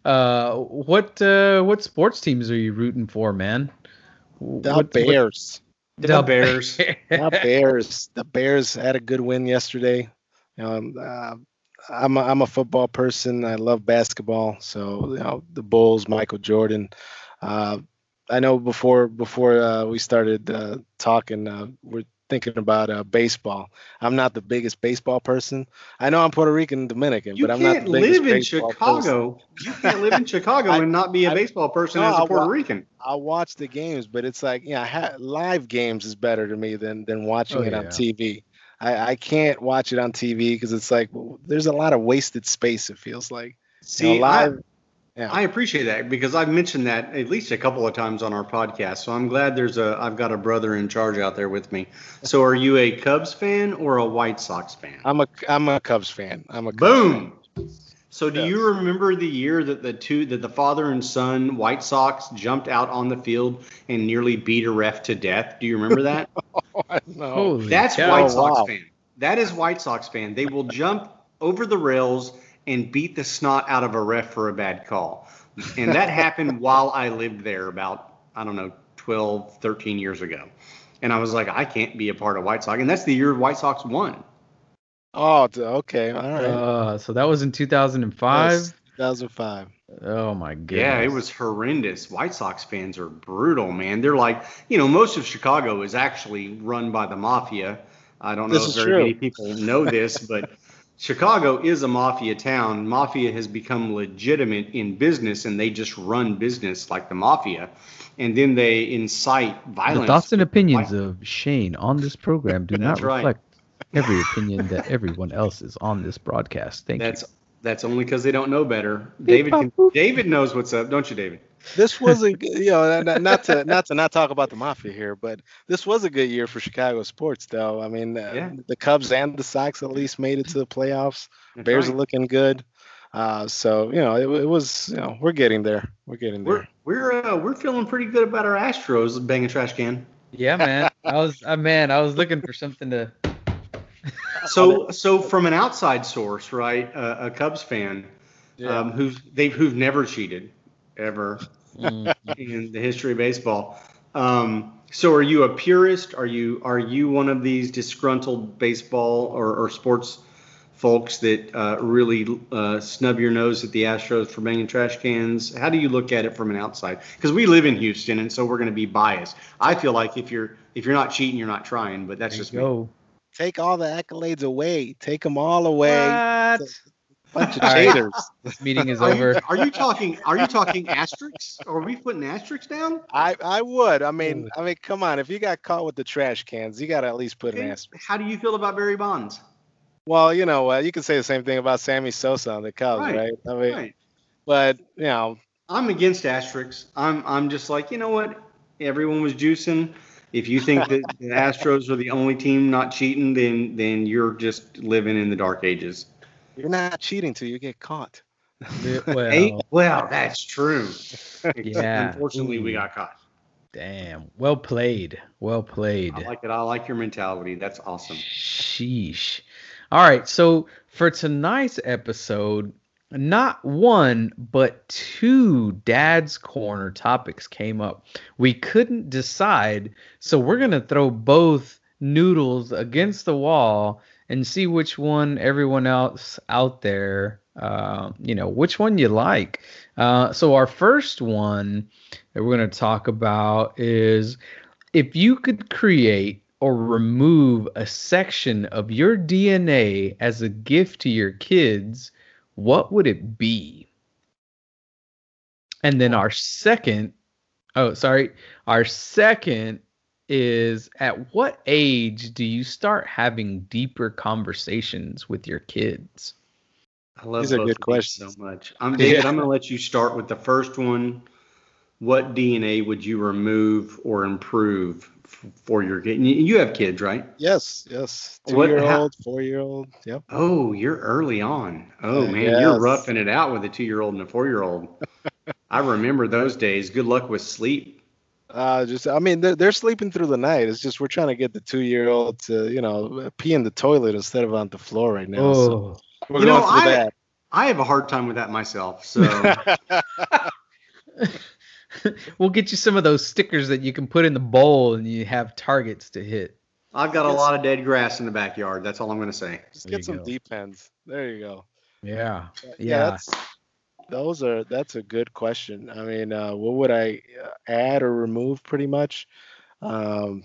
uh, what uh, what sports teams are you rooting for, man? The What- what- Bears. The Bears. <laughs> the Bears. The Bears had a good win yesterday. Um, uh, I'm a, I'm a football person. I love basketball. So you know the Bulls, Michael Jordan. Uh, I know before before uh, we started uh, talking, uh, we're thinking about uh, baseball. I'm not the biggest baseball person. I know I'm Puerto Rican and Dominican, You but I'm not the biggest live in person. Chicago. You can't live in <laughs> Chicago I- and not be a I- baseball person No, as a Puerto wa- Rican. I watch the games, but it's like yeah, ha- live games is better to me than than watching Oh, it on. TV. I, I can't watch it on TV because it's like well, there's a lot of wasted space. It feels like See, you know, I, live. Yeah. I appreciate that because I've mentioned that at least a couple of times on our podcast. So I'm glad there's a I've got a brother in charge out there with me. So are you a Cubs fan or a White Sox fan? I'm a I'm a Cubs fan. I'm a Cubs fan. Boom. So do Yes. you remember the year that the two that the father and son White Sox jumped out on the field and nearly beat a ref to death? Do you remember that? <laughs> Oh, no. That's cow. White Oh, Sox wow. fan. That is White Sox fan. They will jump over the rails and beat the snot out of a ref for a bad call. And that <laughs> happened while I lived there about, I don't know, 12, 13 years ago. And I was like, I can't be a part of White Sox. And that's the year White Sox won. Oh, okay, all right. Uh, so that was in 2005. That's 2005. Oh my god. Yeah, it was horrendous. White Sox fans are brutal, man. They're like, you know, most of Chicago is actually run by the mafia. I don't know This if very true. many people know this, but <laughs> Chicago is a mafia town. Mafia has become legitimate in business, and they just run business like the mafia, and then they incite violence. The thoughts and opinions of Shane on this program do not That's right. reflect every opinion that everyone else is on this broadcast. Thank That's you. that's only because they don't know better. David can. David knows what's up, don't you, David? This was a g- you know not, not to <laughs> not to not talk about the mafia here, but this was a good year for Chicago sports, though. I mean, uh, the Cubs and the Sox at least made it to the playoffs. That's Bears right. are looking good. Uh, so you know, it, it was you know we're getting there. We're getting there. We're there. we're uh, we're feeling pretty good about our Astros banging trash can. Yeah, man. I was, uh, man, I was looking for something to. <laughs> So, so from an outside source, right, uh, a Cubs fan um, who's they've who've never cheated ever Mm, in the history of baseball. Um, so, are you a purist? Are you are you one of these disgruntled baseball or, or sports folks that uh, really uh, snub your nose at the Astros for banging trash cans? How do you look at it from an outside? Because we live in Houston, and so we're going to be biased. I feel like if you're if you're not cheating, you're not trying. But that's there just you me. Take all the accolades away. Take them all away. What? Bunch of All right. cheaters. This meeting is Are over. you, <laughs> are you talking? Are you talking asterisks? Are we putting asterisks down? I I would. I mean, I mean, come on. If you got caught with the trash cans, you got to at least put an Okay. asterisk. How do you feel about Barry Bonds? Well, you know, uh, you can say the same thing about Sammy Sosa on the Cubs, Right. right? I mean, Right. but you know, I'm against asterisks. I'm I'm just like you know what? Everyone was juicing. If you think that <laughs> the Astros are the only team not cheating, then then you're just living in the dark ages. You're not cheating till you get caught. <laughs> well, Hey, well, that's true. Yeah. <laughs> Unfortunately, we got caught. damn. Well played. Well played. I like it. I like your mentality. That's awesome. Sheesh. All right. So for tonight's episode, not one, but two Dad's Corner topics came up. We couldn't decide. So we're going to throw both noodles against the wall and see which one everyone else out there, uh, you know, which one you like. Uh, so our first one that we're going to talk about is if you could create or remove a section of your DNA as a gift to your kids, what would it be? And then our second, oh, sorry, our second is at what age do you start having deeper conversations with your kids? I love These are good questions. so much. I'm David. Yeah. I'm going to let you start with the first one. What DNA would you remove or improve f- for your kid? You- You have kids, right? Yes, yes. Two What- year how- old, four year old. Yep. Oh, you're early on. Oh Uh, man, you're roughing it out with a two-year-old and a four-year-old. I remember those days. Good luck with sleep. Uh, just I mean, they're, they're sleeping through the night. It's just we're trying to get the two year old to you know pee in the toilet instead of on the floor right now. So Oh, we're You going know, through I- that. I have a hard time with that myself. So <laughs> we'll get you some of those stickers that you can put in the bowl and you have targets to hit. I've got a lot of dead grass in the backyard. That's all I'm going to say. Just There get some go. Depends. There you go. Yeah. Yeah, Yeah. Those are that's a good question. I mean, uh, what would I uh, add or remove? Pretty much. Um,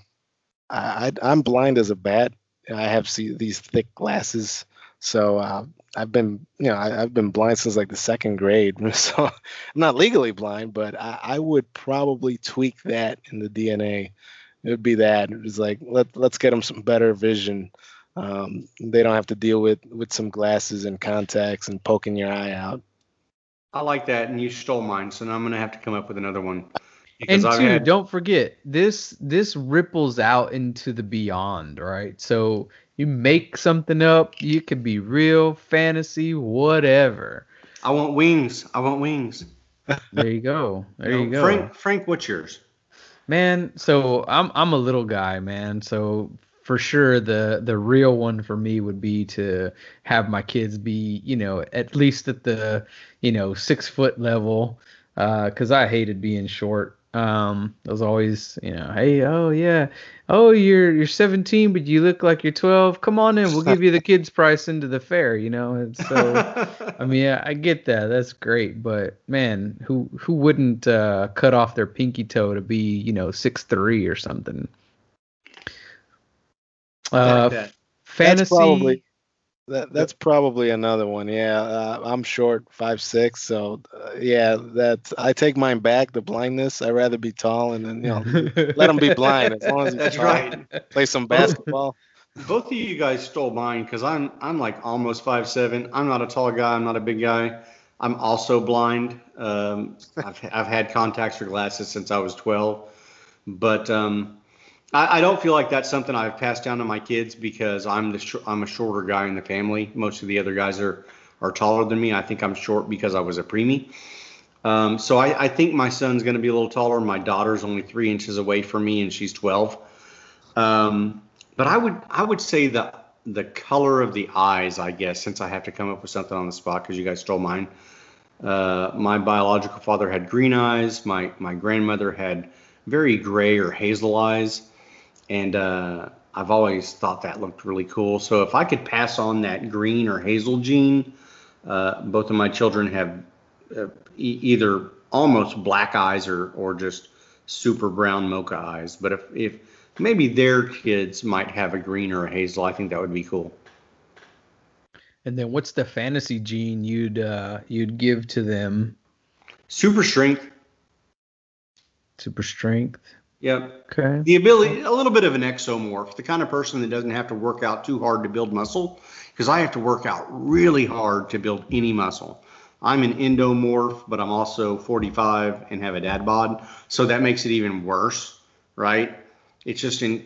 I, I'm blind as a bat. I have see these thick glasses, so uh, I've been you know I, I've been blind since like the second grade. <laughs> So I'm not legally blind, but I, I would probably tweak that in the DNA. It would be that it was like let let's get them some better vision. Um, they don't have to deal with with some glasses and contacts and poking your eye out. I like that, and you stole mine, so now I'm going to have to come up with another one. Because and I've two, had- don't forget this this ripples out into the beyond, right? So you make something up, you could be real, fantasy, whatever. I want wings. I want wings. There you go. There you <laughs> go. Frank, Frank, what's yours? Man, so I'm I'm a little guy, man. So for sure the the real one for me would be to have my kids be you know at least at the you know six foot level because I hated being short. Um, it was always, you know, hey, oh yeah, oh you're you're 17, but you look like you're 12. Come on in, we'll give you the kids price into the fair, you know. And so, I mean, yeah, I get that, that's great, but man, who who wouldn't uh, cut off their pinky toe to be, you know, six three or something? Uh, that. fantasy. That's probably that, that's probably another one. Yeah, uh, I'm short, five six, so uh, yeah, that I take mine back. The blindness. I'd rather be tall and then you know let them be <laughs> blind as long as he's That's tall. right. Play some basketball. Both of you guys stole mine because I'm I'm like almost five seven. I'm not a tall guy. I'm not a big guy. I'm also blind. Um, I've I've had contacts or glasses since I was 12, but um, I, I don't feel like that's something I've passed down to my kids because I'm the sh- I'm a shorter guy in the family. Most of the other guys are are taller than me. I think I'm short because I was a preemie. Um, so I, I think my son's going to be a little taller. My daughter's only three inches away from me, and she's 12. Um, but I would I would say the the color of the eyes, I guess, since I have to come up with something on the spot because you guys stole mine. Uh, my biological father had green eyes. My my grandmother had very gray or hazel eyes, and uh, I've always thought that looked really cool. So if I could pass on that green or hazel gene, uh, both of my children have uh, e- either almost black eyes or or just super brown mocha eyes. But if if maybe their kids might have a green or a hazel, I think that would be cool. and then what's the fantasy gene you'd uh, you'd give to them? Super strength. Super strength. Yep. Okay. The ability, a little bit of an exomorph, the kind of person that doesn't have to work out too hard to build muscle, because I have to work out really hard to build any muscle. I'm an endomorph, but I'm also 45 and have a dad bod, so that makes it even worse, right? It's just in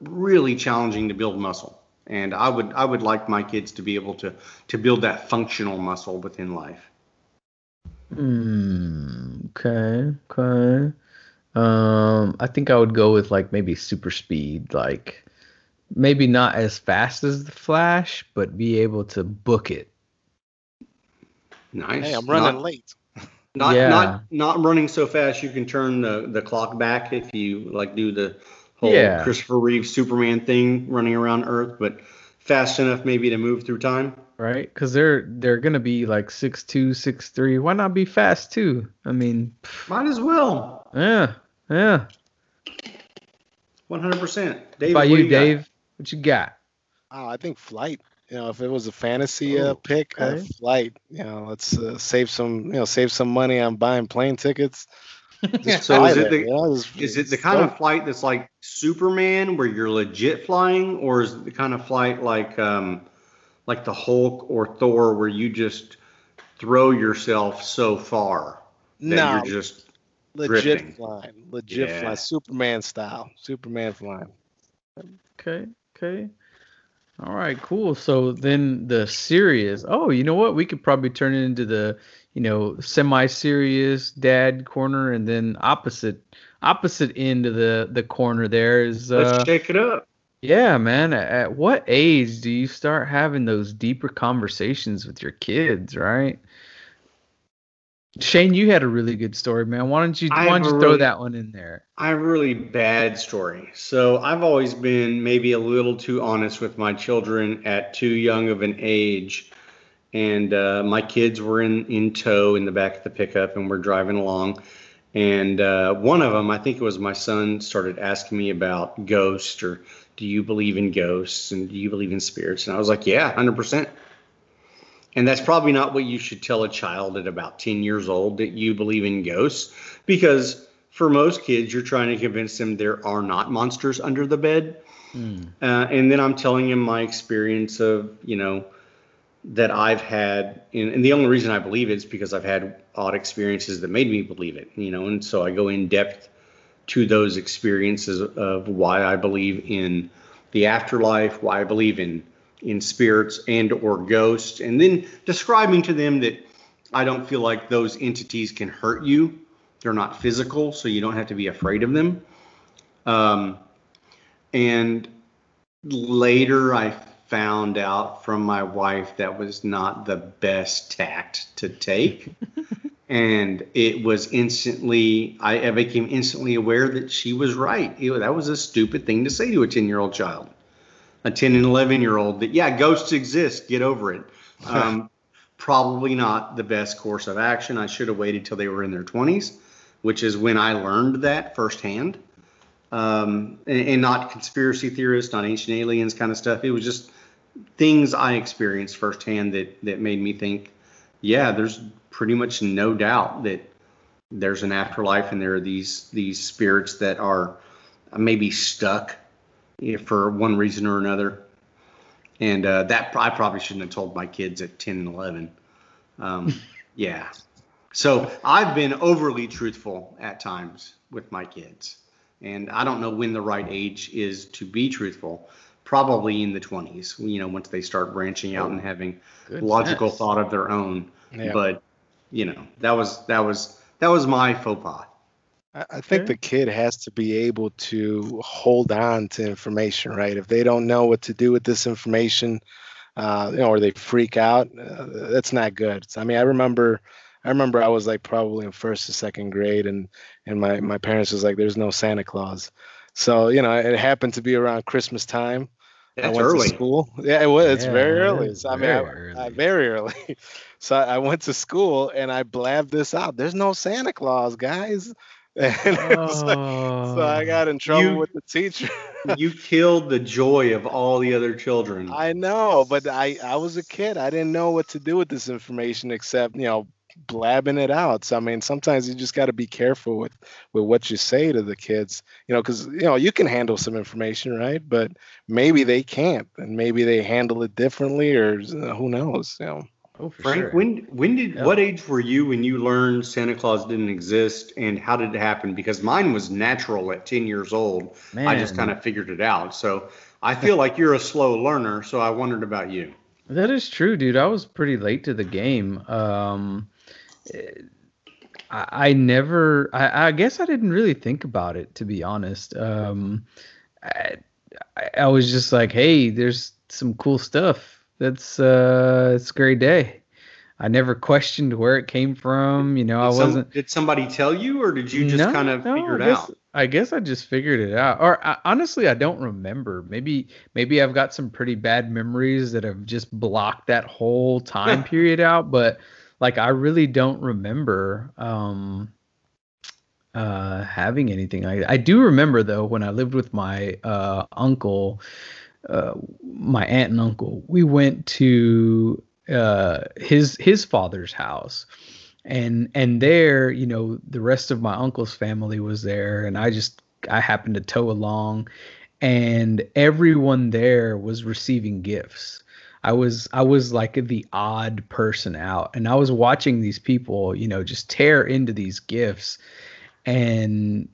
really challenging to build muscle, and I would I would like my kids to be able to to build that functional muscle within life. Hmm. Okay. Okay. Um, I think I would go with like maybe super speed, like maybe not as fast as the Flash, but be able to book it. Nice. Hey, I'm running <laughs> Not- late. Not Yeah. not not running so fast you can turn the, the clock back if you like do the whole Yeah. Christopher Reeve Superman thing running around Earth, but fast enough maybe to move through time. Right? Because they're they're gonna be like six two, six three. Why not be fast too? I mean, Might as well. yeah, yeah. One hundred percent. Dave, about what do you, got? Dave? What you got? Oh, I think flight. You know, if it was a fantasy uh, Oh, pick, uh, flight. You know, let's uh, save some. You know, save some money on buying plane tickets. <laughs> Just So is it the- you know, just- Is it the kind go. of flight that's like Superman where you're legit flying, or is it the kind of flight like um like the Hulk or Thor where you just throw yourself so far that no you're just legit drifting? flying, legit Yeah. flying, Superman style, Superman flying. Okay, okay. All right, cool. So then the serious. Oh, you know what? We could probably turn it into the, you know, semi-serious dad corner, and then opposite opposite end of the the corner there is. let's Uh, shake it up. yeah, man. At, at what age do you start having those deeper conversations with your kids, right? Shane, you had a really good story, man. Why don't you why don't you throw really- that one in there? I have a really bad story. So I've always been maybe a little too honest with my children at too young of an age. And uh, my kids were in, in tow in the back of the pickup and we're driving along. And uh, one of them, I think it was my son, started asking me about ghosts or do you believe in ghosts and do you believe in spirits? And I was like, yeah, 100%. And that's probably not what you should tell a child at about 10 years old that you believe in ghosts because for most kids, you're trying to convince them there are not monsters under the bed. Hmm. Uh, and then I'm telling him my experience of, you know, that I've had. And, and the only reason I believe it is because I've had odd experiences that made me believe it, you know. And so I go in depth to those experiences of why I believe in the afterlife, why I believe in in spirits and or ghosts, and then describing to them that I don't feel like those entities can hurt you. They're not physical, so you don't have to be afraid of them. Um, and later I found out from my wife that was not the best tact to take. <laughs> and it was instantly, I, I became instantly aware that she was right. It, that was a stupid thing to say to a 10 year old child, a 10 and 11 year old that, yeah, ghosts exist, get over it. <laughs> Um, probably not the best course of action. I should have waited till they were in their 20s, which is when I learned that firsthand. Um, and, and not conspiracy theorists, not ancient aliens kind of stuff. It was just things I experienced firsthand that that made me think, yeah, there's pretty much no doubt that there's an afterlife and there are these these spirits that are maybe stuck for one reason or another. And uh, that I probably shouldn't have told my kids at 10 and 11. Um, <laughs> yeah. So I've been overly truthful at times with my kids. And I don't know when the right age is to be truthful. Probably in the 20s, you know, once they start branching out and having Good logical thought of their own. Yeah. But you know, that was that was that was my faux pas. I I think Okay. the kid has to be able to hold on to information, right? If they don't know what to do with this information, uh, you know, or they freak out, uh, that's not good. So, I mean, I remember, I remember I was like probably in first or second grade, and and my my parents was like, "There's no Santa Claus," so you know, it happened to be around Christmas time. I That's went early. to school. Yeah, it was. It's very early. it's So, I mean, I- very I- early. very early. <laughs> So I I went to school and I blabbed this out. There's no Santa Claus, guys. <laughs> And was like- so I Oh. got in trouble You- with the teacher. <laughs> you killed the joy of all the other children. I know, but I I was a kid. I didn't know what to do with this information except you know blabbing it out. So I mean, sometimes you just got to be careful with with what you say to the kids. You know, because you know you can handle some information, right? But maybe they can't, and maybe they handle it differently, or uh, who knows? You know. Oh, Frank, sure. when when did Yeah. what age were you when you learned Santa Claus didn't exist, and how did it happen? Because mine was natural at ten years old. Man. I just kind of figured it out. So I feel like you're a slow learner. So I wondered about you. That is true, dude. I was pretty late to the game. Um, I, I never. I, I guess I didn't really think about it, to be honest. Um, I, I was just like, hey, there's some cool stuff. That's uh, it's a great day. I never questioned where it came from. You know, I Did, some- wasn't. did somebody tell you, or did you just No, kind of no, figure it I guess, out? I guess I just figured it out. Or I, honestly, I don't remember. Maybe maybe I've got some pretty bad memories that have just blocked that whole time <laughs> period out. But like, I really don't remember um, uh, having anything that. I do remember though when I lived with my uh, uncle, uh, my aunt and uncle. We went to uh, his his father's house. And and there you know the rest of my uncle's family was there and i just i happened to tow along and everyone there was receiving gifts. I was i was like the odd person out and i was watching these people you know just tear into these gifts. And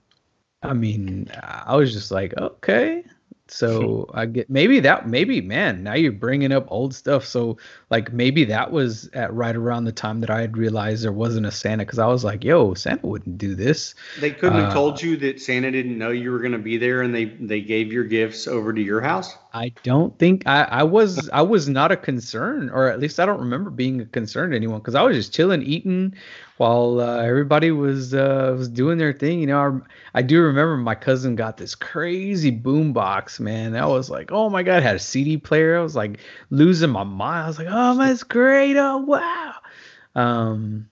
i mean i was just like okay so <laughs> i get maybe that maybe man now you're bringing up old stuff so like maybe that was at right around the time that i had realized there wasn't a santa because i was like yo santa wouldn't do this They couldn't have Uh, told you that Santa didn't know you were going to be there, and they they gave your gifts over to your house. I don't think I, I was I was not a concern, or at least I don't remember being a concern to anyone because I was just chilling, eating, while uh, everybody was uh, was doing their thing. You know, I, I do remember my cousin got this crazy boom box, man. That was like, oh my god, had a CD player. I was like losing my mind. I was like, oh, that's great. Oh wow. Um,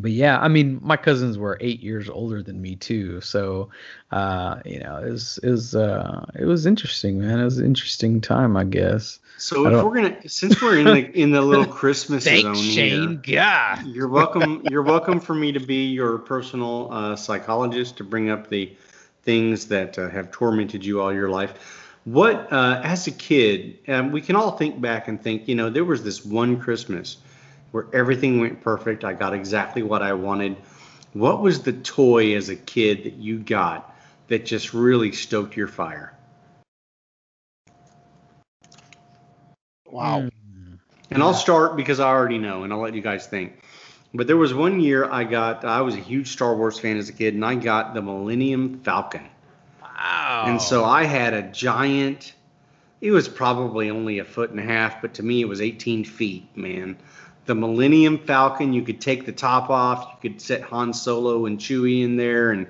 but yeah, I mean, my cousins were eight years older than me too, so uh, you know, it was it was uh, it was interesting, man. It was an interesting time, I guess. So I if we're gonna, since we're in the in the little <laughs> Christmas zone here, God. You're welcome. You're welcome for me to be your personal uh, psychologist to bring up the things that uh, have tormented you all your life. What, uh, as a kid, um, we can all think back and think, you know, there was this one Christmas where everything went perfect. I got exactly what I wanted. What was the toy as a kid that you got that just really stoked your fire? Wow. Mm. And I'll start because I already know, and I'll let you guys think. But there was one year I got, I was a huge Star Wars fan as a kid, and I got the Millennium Falcon. Wow. And so I had a giant it was probably only a foot and a half, but to me it was 18 feet, man. The Millennium Falcon, you could take the top off, you could set Han Solo and Chewie in there, and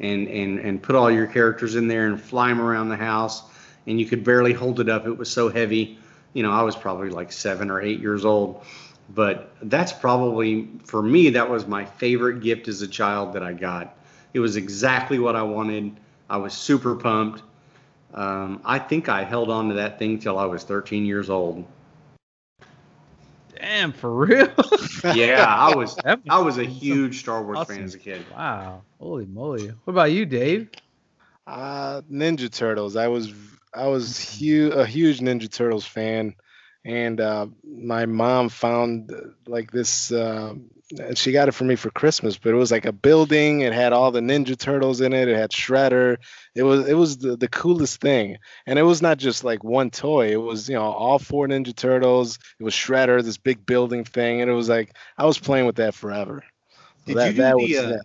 and and and put all your characters in there and fly them around the house, and you could barely hold it up. It was so heavy. You know, I was probably like seven or eight years old, but that's probably for me that was my favorite gift as a child that I got. It was exactly what I wanted. I was super pumped. Um, I think I held on to that thing till I was 13 years old. Damn, for real? <laughs> Yeah, I was <laughs> I was a huge Star Wars Awesome. fan as a kid. Wow. Holy moly. What about you, Dave? Uh, Ninja Turtles. I was I was hu- a huge Ninja Turtles fan, and uh, my mom found uh, like this. Uh, and she got it for me for Christmas, but it was like a building. It had all the Ninja Turtles in it. It had Shredder. It was it was the, the coolest thing, and it was not just like one toy. It was you know all four Ninja Turtles. It was Shredder, this big building thing, and it was like I was playing with that forever. So Did that, you do that the was uh.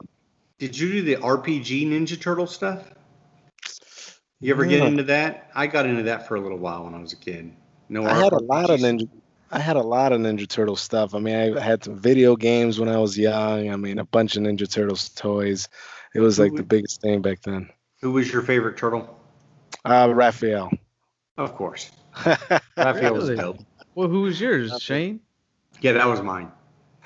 Did you do the RPG Ninja Turtle stuff? You ever get into that? I got into that for a little while when I was a kid. No, I had a lot of Ninja. I had a lot of Ninja Turtle stuff. I mean, I had some video games when I was young. I mean, a bunch of Ninja Turtles toys. It was Who like the biggest thing back then. Who was your favorite turtle? Uh, Raphael. Of course, <laughs> Raphael was Really? dope. Well, who was yours, Okay. Shane? Yeah, that was mine.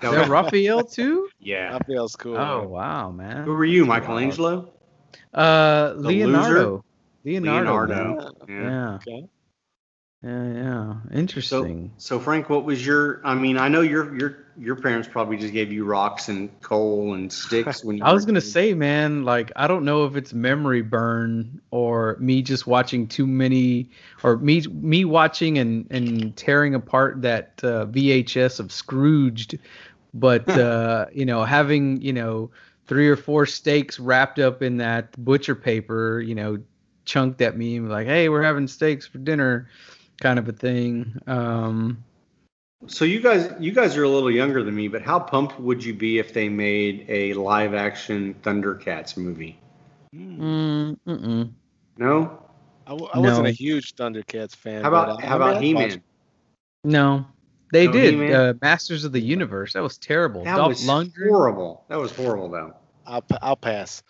That Is that was, Raphael <laughs> too? yeah. Raphael's cool. Oh man. wow, man. Who were you, Michelangelo? Uh, Leonardo. Leonardo. Leonardo. Yeah. Yeah. Okay. Yeah, yeah. So, Interesting. so Frank, what was your? I mean, I know your your your parents probably just gave you rocks and coal and sticks when you. <laughs> I was gonna say, man, like I don't know if it's memory burn or me just watching too many, or me me watching and and tearing apart that uh, VHS of Scrooged, but <laughs> uh, you know having you know three or four steaks wrapped up in that butcher paper, you know, chunked at me like, hey, we're having steaks for dinner, kind of a thing. Um, So you guys, you guys are a little younger than me, but how pumped would you be if they made a live action Thundercats movie? mm, mm-mm. No. I, w- I wasn't a huge Thundercats fan. How but, about uh, how about He watch Man? No, they No did. Uh, Masters of the Universe. That was terrible. That Dolph was Lundgren. horrible. That was horrible, though. I'll, pa- I'll pass.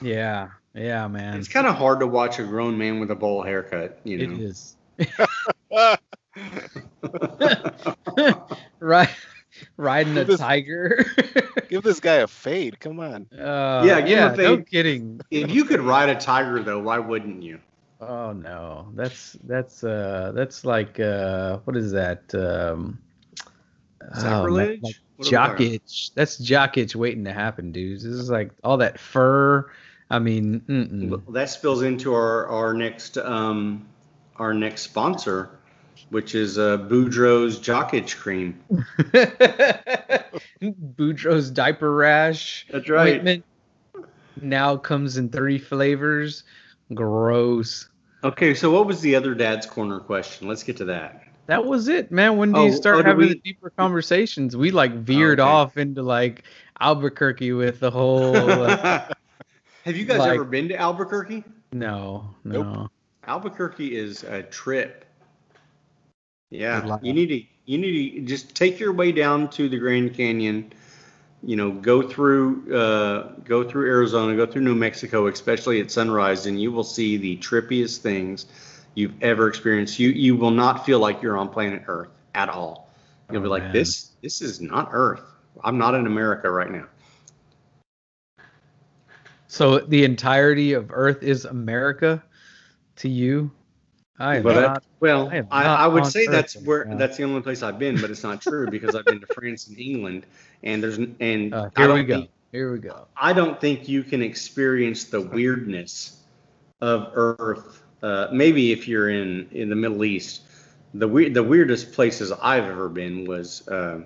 Yeah, yeah, man. It's kind of hard to watch a grown man with a bowl haircut. You know. is. <laughs> right, riding a This- tiger. <laughs> Give this guy a fade. Come on. uh, Yeah, give him yeah. a No kidding. if you could ride a tiger, though, why wouldn't you? Oh no, that's that's uh that's like uh what is that? Um, oh, man, Sacrilege? like What are we jock itch. That's jock itch waiting to happen, dudes. This is like all that fur. I mean, mm-mm. That spills into our our next um our next sponsor, which is uh, Boudreaux's Jock Itch Cream. <laughs> Boudreaux's diaper rash That's ointment now comes in three flavors. Gross. Okay, so what was the other dad's corner question? Let's get to that. That was it, man. When do Oh, you start oh, having we- the deeper conversations? We like veered okay. off into like Albuquerque with the whole. uh, <laughs> Have you guys Like- ever been to Albuquerque? no, no. Nope. Albuquerque is a trip. Yeah, you need to you need to just take your way down to the Grand Canyon. You know, go through uh, go through Arizona, go through New Mexico, especially at sunrise, and you will see the trippiest things you've ever experienced. You you will not feel like you're on planet Earth at all. You'll Oh, be like, man. this this is not Earth. I'm not in America right now. So the entirety of Earth is America to you? I that- not. well, I I, I would say that's where now. that's the only place I've been, but it's not true because I've been to France and England, and there's and Uh, here we go. think- Here we go. I don't think you can experience the weirdness of Earth. Uh, maybe if you're in in the Middle East, the weird the weirdest places I've ever been was uh,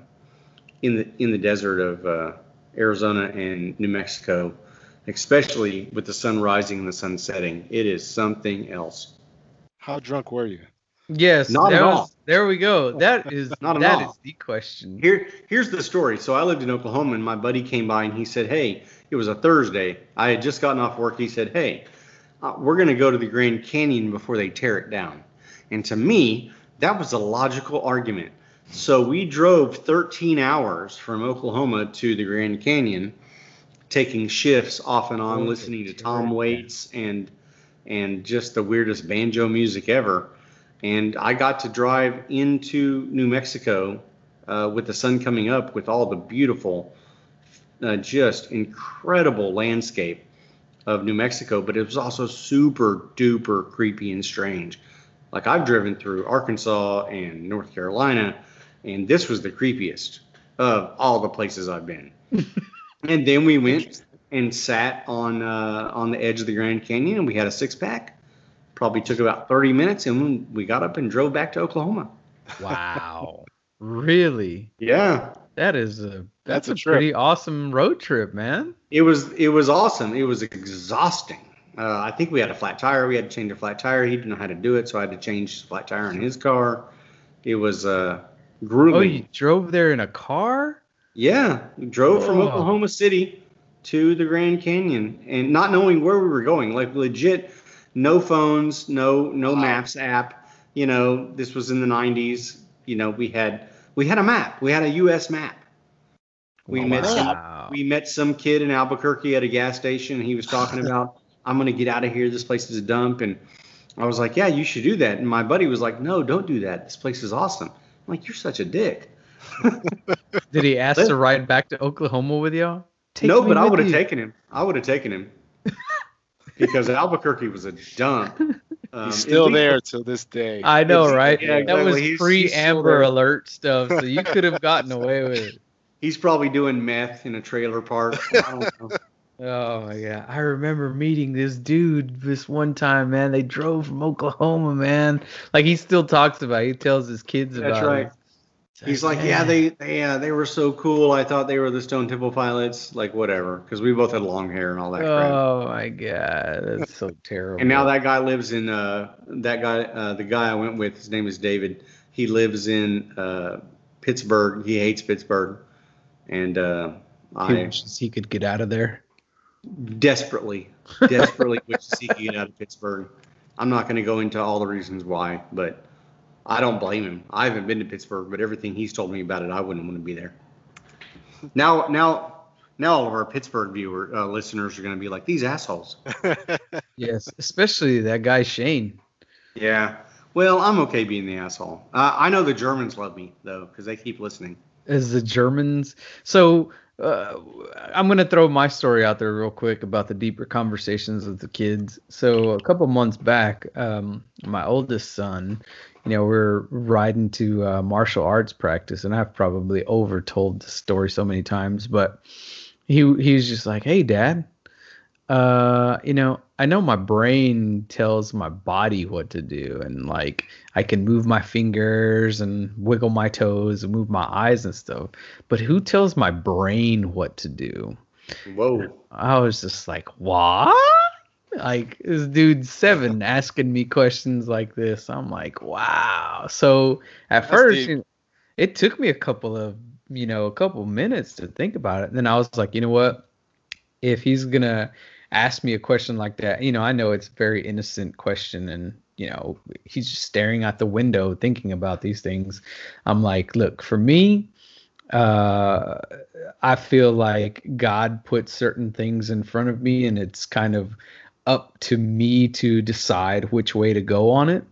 in the in the desert of uh, Arizona and New Mexico, especially with the sun rising and the sun setting. It is something else. How drunk were you? Yes. Not at was- all. There we go. That <laughs> is Not at that all. is the question. Here, here's the story. So I lived in Oklahoma, and my buddy came by and he said, "Hey, it was a Thursday. I had just gotten off work. He said, "Hey, uh, we're going to go to the Grand Canyon before they tear it down." And to me, that was a logical argument. So we drove 13 hours from Oklahoma to the Grand Canyon, taking shifts off and on, Oh, listening to. Tom Waits and and just the weirdest banjo music ever. And I got to drive into New Mexico uh, with the sun coming up, with all the beautiful, uh, just incredible landscape of New Mexico. But it was also super duper creepy and strange. Like I've driven through Arkansas and North Carolina, and this was the creepiest of all the places I've been. <laughs> and then we went and sat on uh, on the edge of the Grand Canyon, and we had a six pack. Probably took about thirty minutes, and we got up and drove back to Oklahoma. Wow. <laughs> really? Yeah, That is a that's, That's a a, trip. pretty awesome road trip, man. it was it was awesome. It was exhausting. Uh, I think we had a flat tire. We had to change a flat tire. He didn't know how to do it, so I had to change the flat tire in his car. It was uh, grueling. Oh, you drove there in a car? Yeah, we drove from Oklahoma City to the Grand Canyon and not knowing where we were going. Like legit, no phones, no no Wow. maps app. You know, this was in the 90s. You know, we had we had a map. We had a US map. We met some we met some kid in Albuquerque at a gas station. And he was talking <laughs> about, I'm going to get out of here. This place is a dump. And I was like, yeah, you should do that. And my buddy was like, no, don't do that. This place is awesome. I'm like, you're such a dick. <laughs> Did he ask to ride back to Oklahoma with y'all? Take no, but I would have taken him. I would have taken him <laughs> because Albuquerque was a dump. <laughs> Um, He's still least- there to this day. I know, It's- right? yeah, That was He's- he's pre still Amber there. Alert stuff, so you could have gotten away with it. He's probably doing meth in a trailer park. I don't know. Oh my god. I remember meeting this dude this one time, man. They drove from Oklahoma, man. Like he still talks about it. He tells his kids That's about right. it. It's He's like, yeah, they, they, yeah, they were so cool. I thought they were the Stone Temple Pilots. Like, whatever, because we both had long hair and all that crap. Oh my god. That's so <laughs> terrible. And now that guy lives in uh, that guy, uh, the guy I went with. His name is David. He lives in uh, Pittsburgh. He hates Pittsburgh, and uh, he I wishes he could get out of there. desperately, <laughs> desperately wish he could get out of Pittsburgh. I'm not going to go into all the reasons why, but I don't blame him. I haven't been to Pittsburgh, but everything he's told me about it, I wouldn't want to be there. Now, now, now, all of our Pittsburgh viewer uh, listeners are going to be like these assholes. <laughs> Yes, especially that guy Shane. Yeah. Well, I'm okay being the asshole. Uh, I know the Germans love me though, because they keep listening. as the Germans. So uh, I'm gonna throw my story out there real quick about the deeper conversations with the kids. So a couple months back, um, my oldest son, you know, we're riding to uh, martial arts practice, and I've probably overtold the story so many times, but he he was just like, "Hey, Dad." Uh, you know, I know my brain tells my body what to do, and like I can move my fingers and wiggle my toes and move my eyes and stuff. But who tells my brain what to do? Whoa. I was just like, what? Like this dude's seven asking me questions like this. I'm like, wow. So at That's first, you know, it took me a couple of, you know, a couple minutes to think about it. And then I was like, you know what? If he's gonna ask me a question like that, you know, I know it's a very innocent question and you know, he's just staring out the window thinking about these things. I'm like, look, for me, uh I feel like God put certain things in front of me and it's kind of up to me to decide which way to go on it.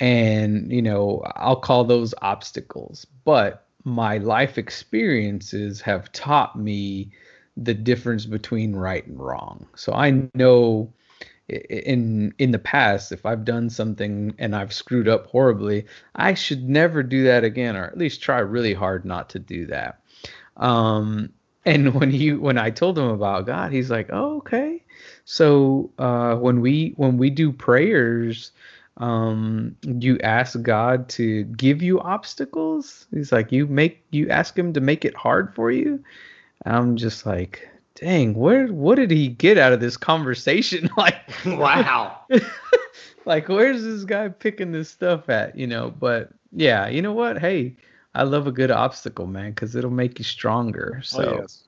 And, you know, I'll call those obstacles. But my life experiences have taught me the difference between right and wrong. So I know in in the past if I've done something and I've screwed up horribly, I should never do that again or at least try really hard not to do that. Um and when he when I told him about God, he's like, "Oh, okay." So uh, when we when we do prayers, um, you ask God to give you obstacles. He's like, you make you ask Him to make it hard for you. I'm just like, dang, where what did he get out of this conversation? <laughs> like, <laughs> wow. <laughs> like where's this guy picking this stuff at? You know, but yeah, you know what? Hey, I love a good obstacle, man, because it'll make you stronger. So oh, yes.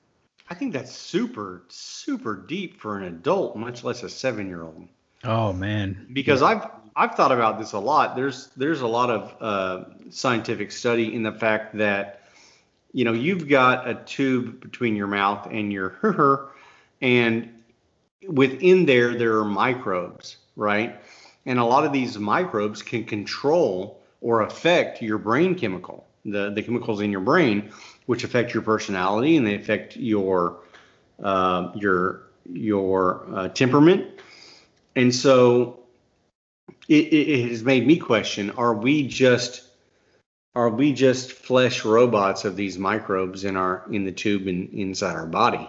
I think that's super, super deep for an adult, much less a seven-year-old. oh man. Because I've I've thought about this a lot. There's there's a lot of uh, scientific study in the fact that you know you've got a tube between your mouth and your <laughs> and within there there are microbes, right? And a lot of these microbes can control or affect your brain chemical, the the chemicals in your brain, which affect your personality and they affect your uh, your your uh, temperament. And so it, it has made me question: Are we just are we just flesh robots of these microbes in our in the tube and inside our body?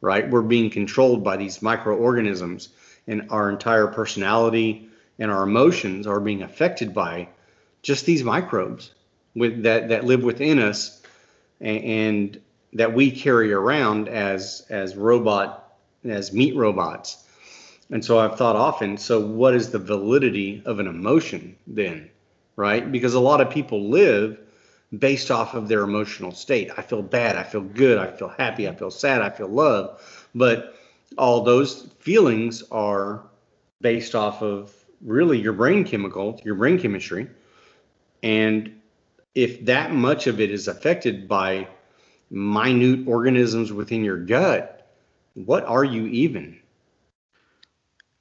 Right, we're being controlled by these microorganisms, and our entire personality and our emotions are being affected by just these microbes with that that live within us and, and that we carry around as as robot as meat robots and so I've thought often, so what is the validity of an emotion then? Right? Because a lot of people live based off of their emotional state. I feel bad, I feel good, I feel happy, I feel sad, I feel love. But all those feelings are based off of really your brain chemical, your brain chemistry. And if that much of it is affected by minute organisms within your gut, what are you even?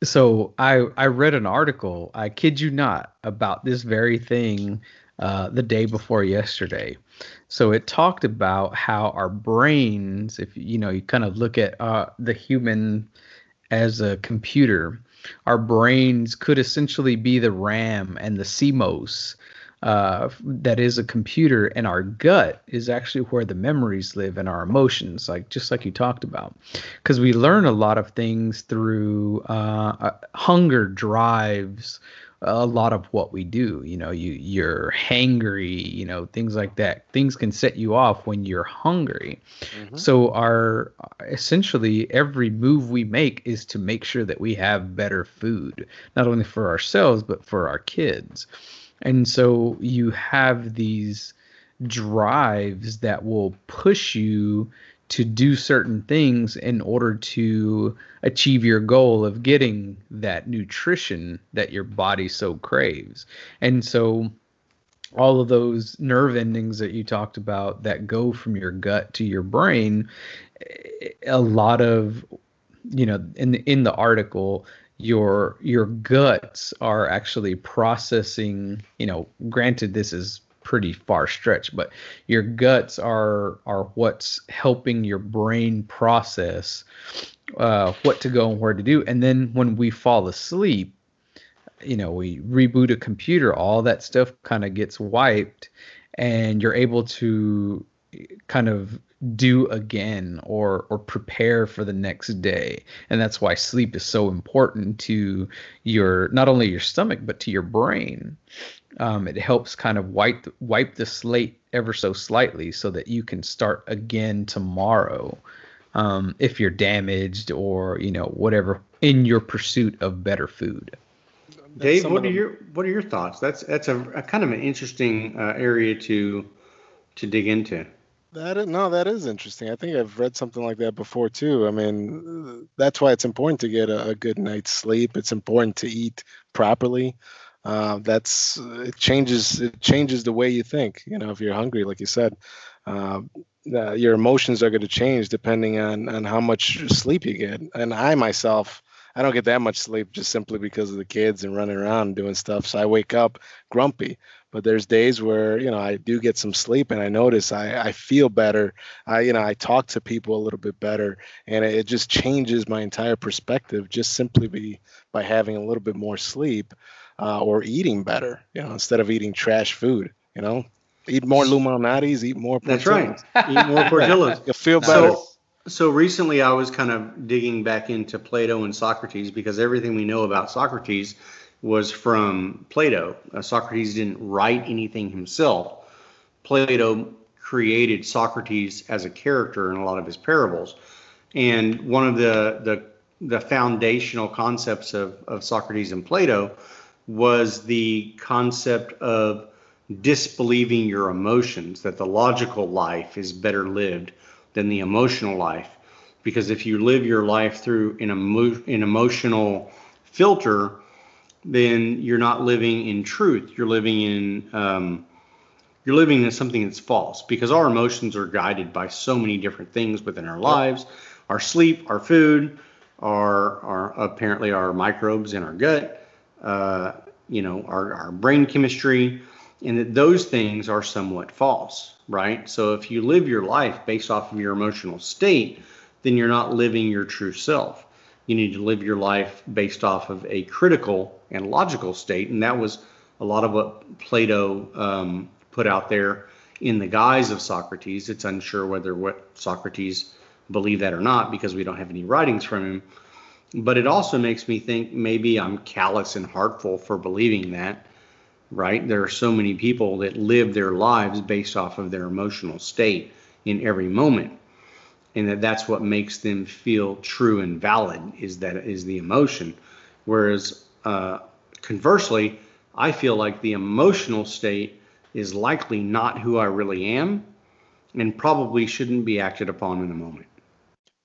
So I I read an article, I kid you not, about this very thing uh, the day before yesterday. So it talked about how our brains, if you know, you kind of look at uh, the human as a computer, our brains could essentially be the RAM and the CMOS uh, that is a computer, and our gut is actually where the memories live and our emotions, like just like you talked about, because we learn a lot of things through uh, uh, hunger drives a lot of what we do. You know, you you're hangry, you know, things like that. Things can set you off when you're hungry. Mm-hmm. So our essentially every move we make is to make sure that we have better food, not only for ourselves but for our kids. And so you have these drives that will push you to do certain things in order to achieve your goal of getting that nutrition that your body so craves. And so all of those nerve endings that you talked about that go from your gut to your brain a lot of you know in the, in the article your your guts are actually processing you know granted this is pretty far stretch but your guts are are what's helping your brain process uh, what to go and where to do. And then when we fall asleep you know we reboot a computer all that stuff kind of gets wiped and you're able to kind of do again or or prepare for the next day and that's why sleep is so important to your not only your stomach but to your brain um, it helps kind of wipe wipe the slate ever so slightly so that you can start again tomorrow um, if you're damaged or you know whatever in your pursuit of better food Dave, what are your what are your thoughts? That's that's a, a kind of an interesting uh, area to to dig into. That is, no, that is interesting. I think I've read something like that before too. I mean, that's why it's important to get a, a good night's sleep. It's important to eat properly. Uh, that's it changes it changes the way you think. You know, if you're hungry, like you said, uh, uh, your emotions are going to change depending on on how much sleep you get. And I myself, I don't get that much sleep just simply because of the kids and running around and doing stuff. So I wake up grumpy but there's days where you know i do get some sleep and i notice i, I feel better. I you know i talk to people a little bit better and it, just changes my entire perspective just simply be, by having a little bit more sleep uh, or eating better you know instead of eating trash food you know? Eat more Lou eat more that's right. Eat more <laughs> Portillo's you'll feel better. so, so recently i was kind of digging back into plato and socrates because everything we know about socrates was from Plato. Uh, Socrates didn't write anything himself. Plato created Socrates as a character in a lot of his parables. And one of the, the, the foundational concepts of, of Socrates and Plato was the concept of disbelieving your emotions, that the logical life is better lived than the emotional life. Because if you live your life through an, emo- an emotional filter, then you're not living in truth. You're living in um, you're living in something that's false because our emotions are guided by so many different things within our lives, our sleep, our food, our our apparently our microbes in our gut, uh, you know, our, our brain chemistry, and that those things are somewhat false, right? So if you live your life based off of your emotional state, then you're not living your true self. You need to live your life based off of a critical and logical state, and that was a lot of what Plato um, put out there in the guise of Socrates. It's unsure whether what Socrates believed that or not because we don't have any writings from him. But it also makes me think maybe I'm callous and heartful for believing that, right? There are so many people that live their lives based off of their emotional state in every moment. And that that's what makes them feel true and valid is that is the emotion. Whereas uh, conversely, I feel like the emotional state is likely not who I really am and probably shouldn't be acted upon in the moment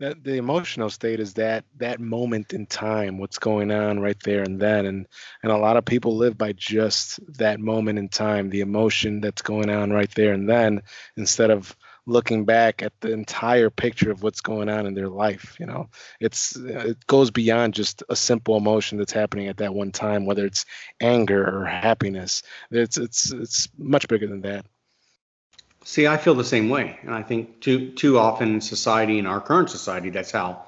that the emotional state is that that moment in time what's going on right there and then and and a lot of people live by just that moment in time the emotion that's going on right there and then instead of looking back at the entire picture of what's going on in their life you know? It's it goes beyond just a simple emotion that's happening at that one time whether it's anger or happiness. It's it's it's much bigger than that. See, I feel the same way, and I think too too often in society, in our current society, that's how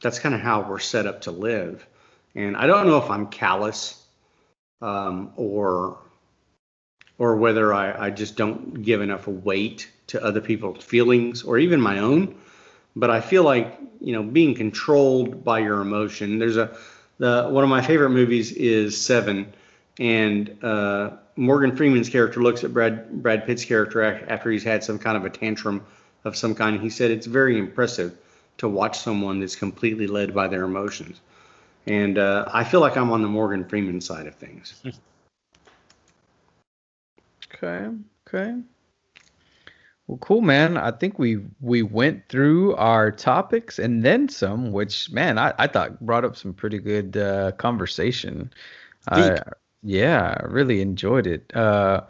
that's kind of how we're set up to live. And I don't know if I'm callous um, or or whether I, I just don't give enough weight to other people's feelings or even my own. But I feel like you know being controlled by your emotion. There's a the one of my favorite movies is Seven, and uh, Morgan Freeman's character looks at Brad Brad Pitt's character after he's had some kind of a tantrum of some kind. He said it's very impressive to watch someone that's completely led by their emotions, and uh, I feel like I'm on the Morgan Freeman side of things. <laughs> okay. Okay. Well, cool, man. I think we we went through our topics and then some, which man, I, I thought brought up some pretty good uh, conversation. I, yeah, I really enjoyed it. Uh,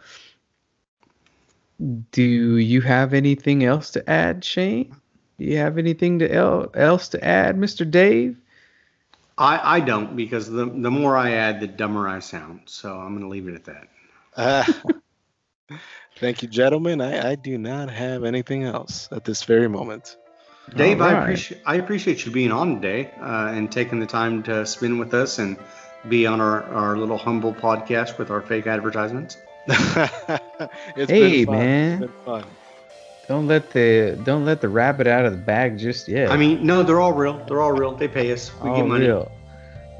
do you have anything else to add, Shane? Do you have anything to el- else to add, Mr. Dave? I, I don't because the the more I add, the dumber I sound. So I'm going to leave it at that. Uh, <laughs> thank you, gentlemen. I, I do not have anything else at this very moment. Dave, right. I appreciate I appreciate you being on today uh, and taking the time to spend with us and be on our, our little humble podcast with our fake advertisements. <laughs> hey man, don't let the don't let the rabbit out of the bag just yet. I mean, no, they're all real. They're all real. They pay us. We all get money. Real.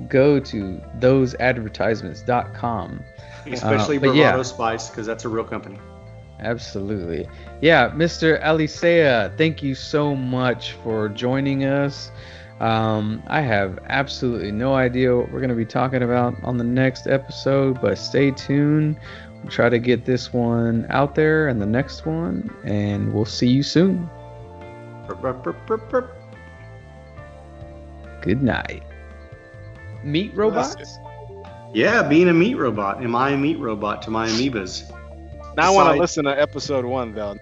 Go to thoseadvertisements.com. Especially uh, Bravado yeah. Spice, because that's a real company. Absolutely. Yeah, Mr. Alicea, thank you so much for joining us. Um, I have absolutely no idea what we're going to be talking about on the next episode, but stay tuned. We'll try to get this one out there and the next one, and we'll see you soon. Good night. Meat robots? Yeah, being a meat robot. Am I a meat robot to my amoebas? Now I want to listen to episode one, though.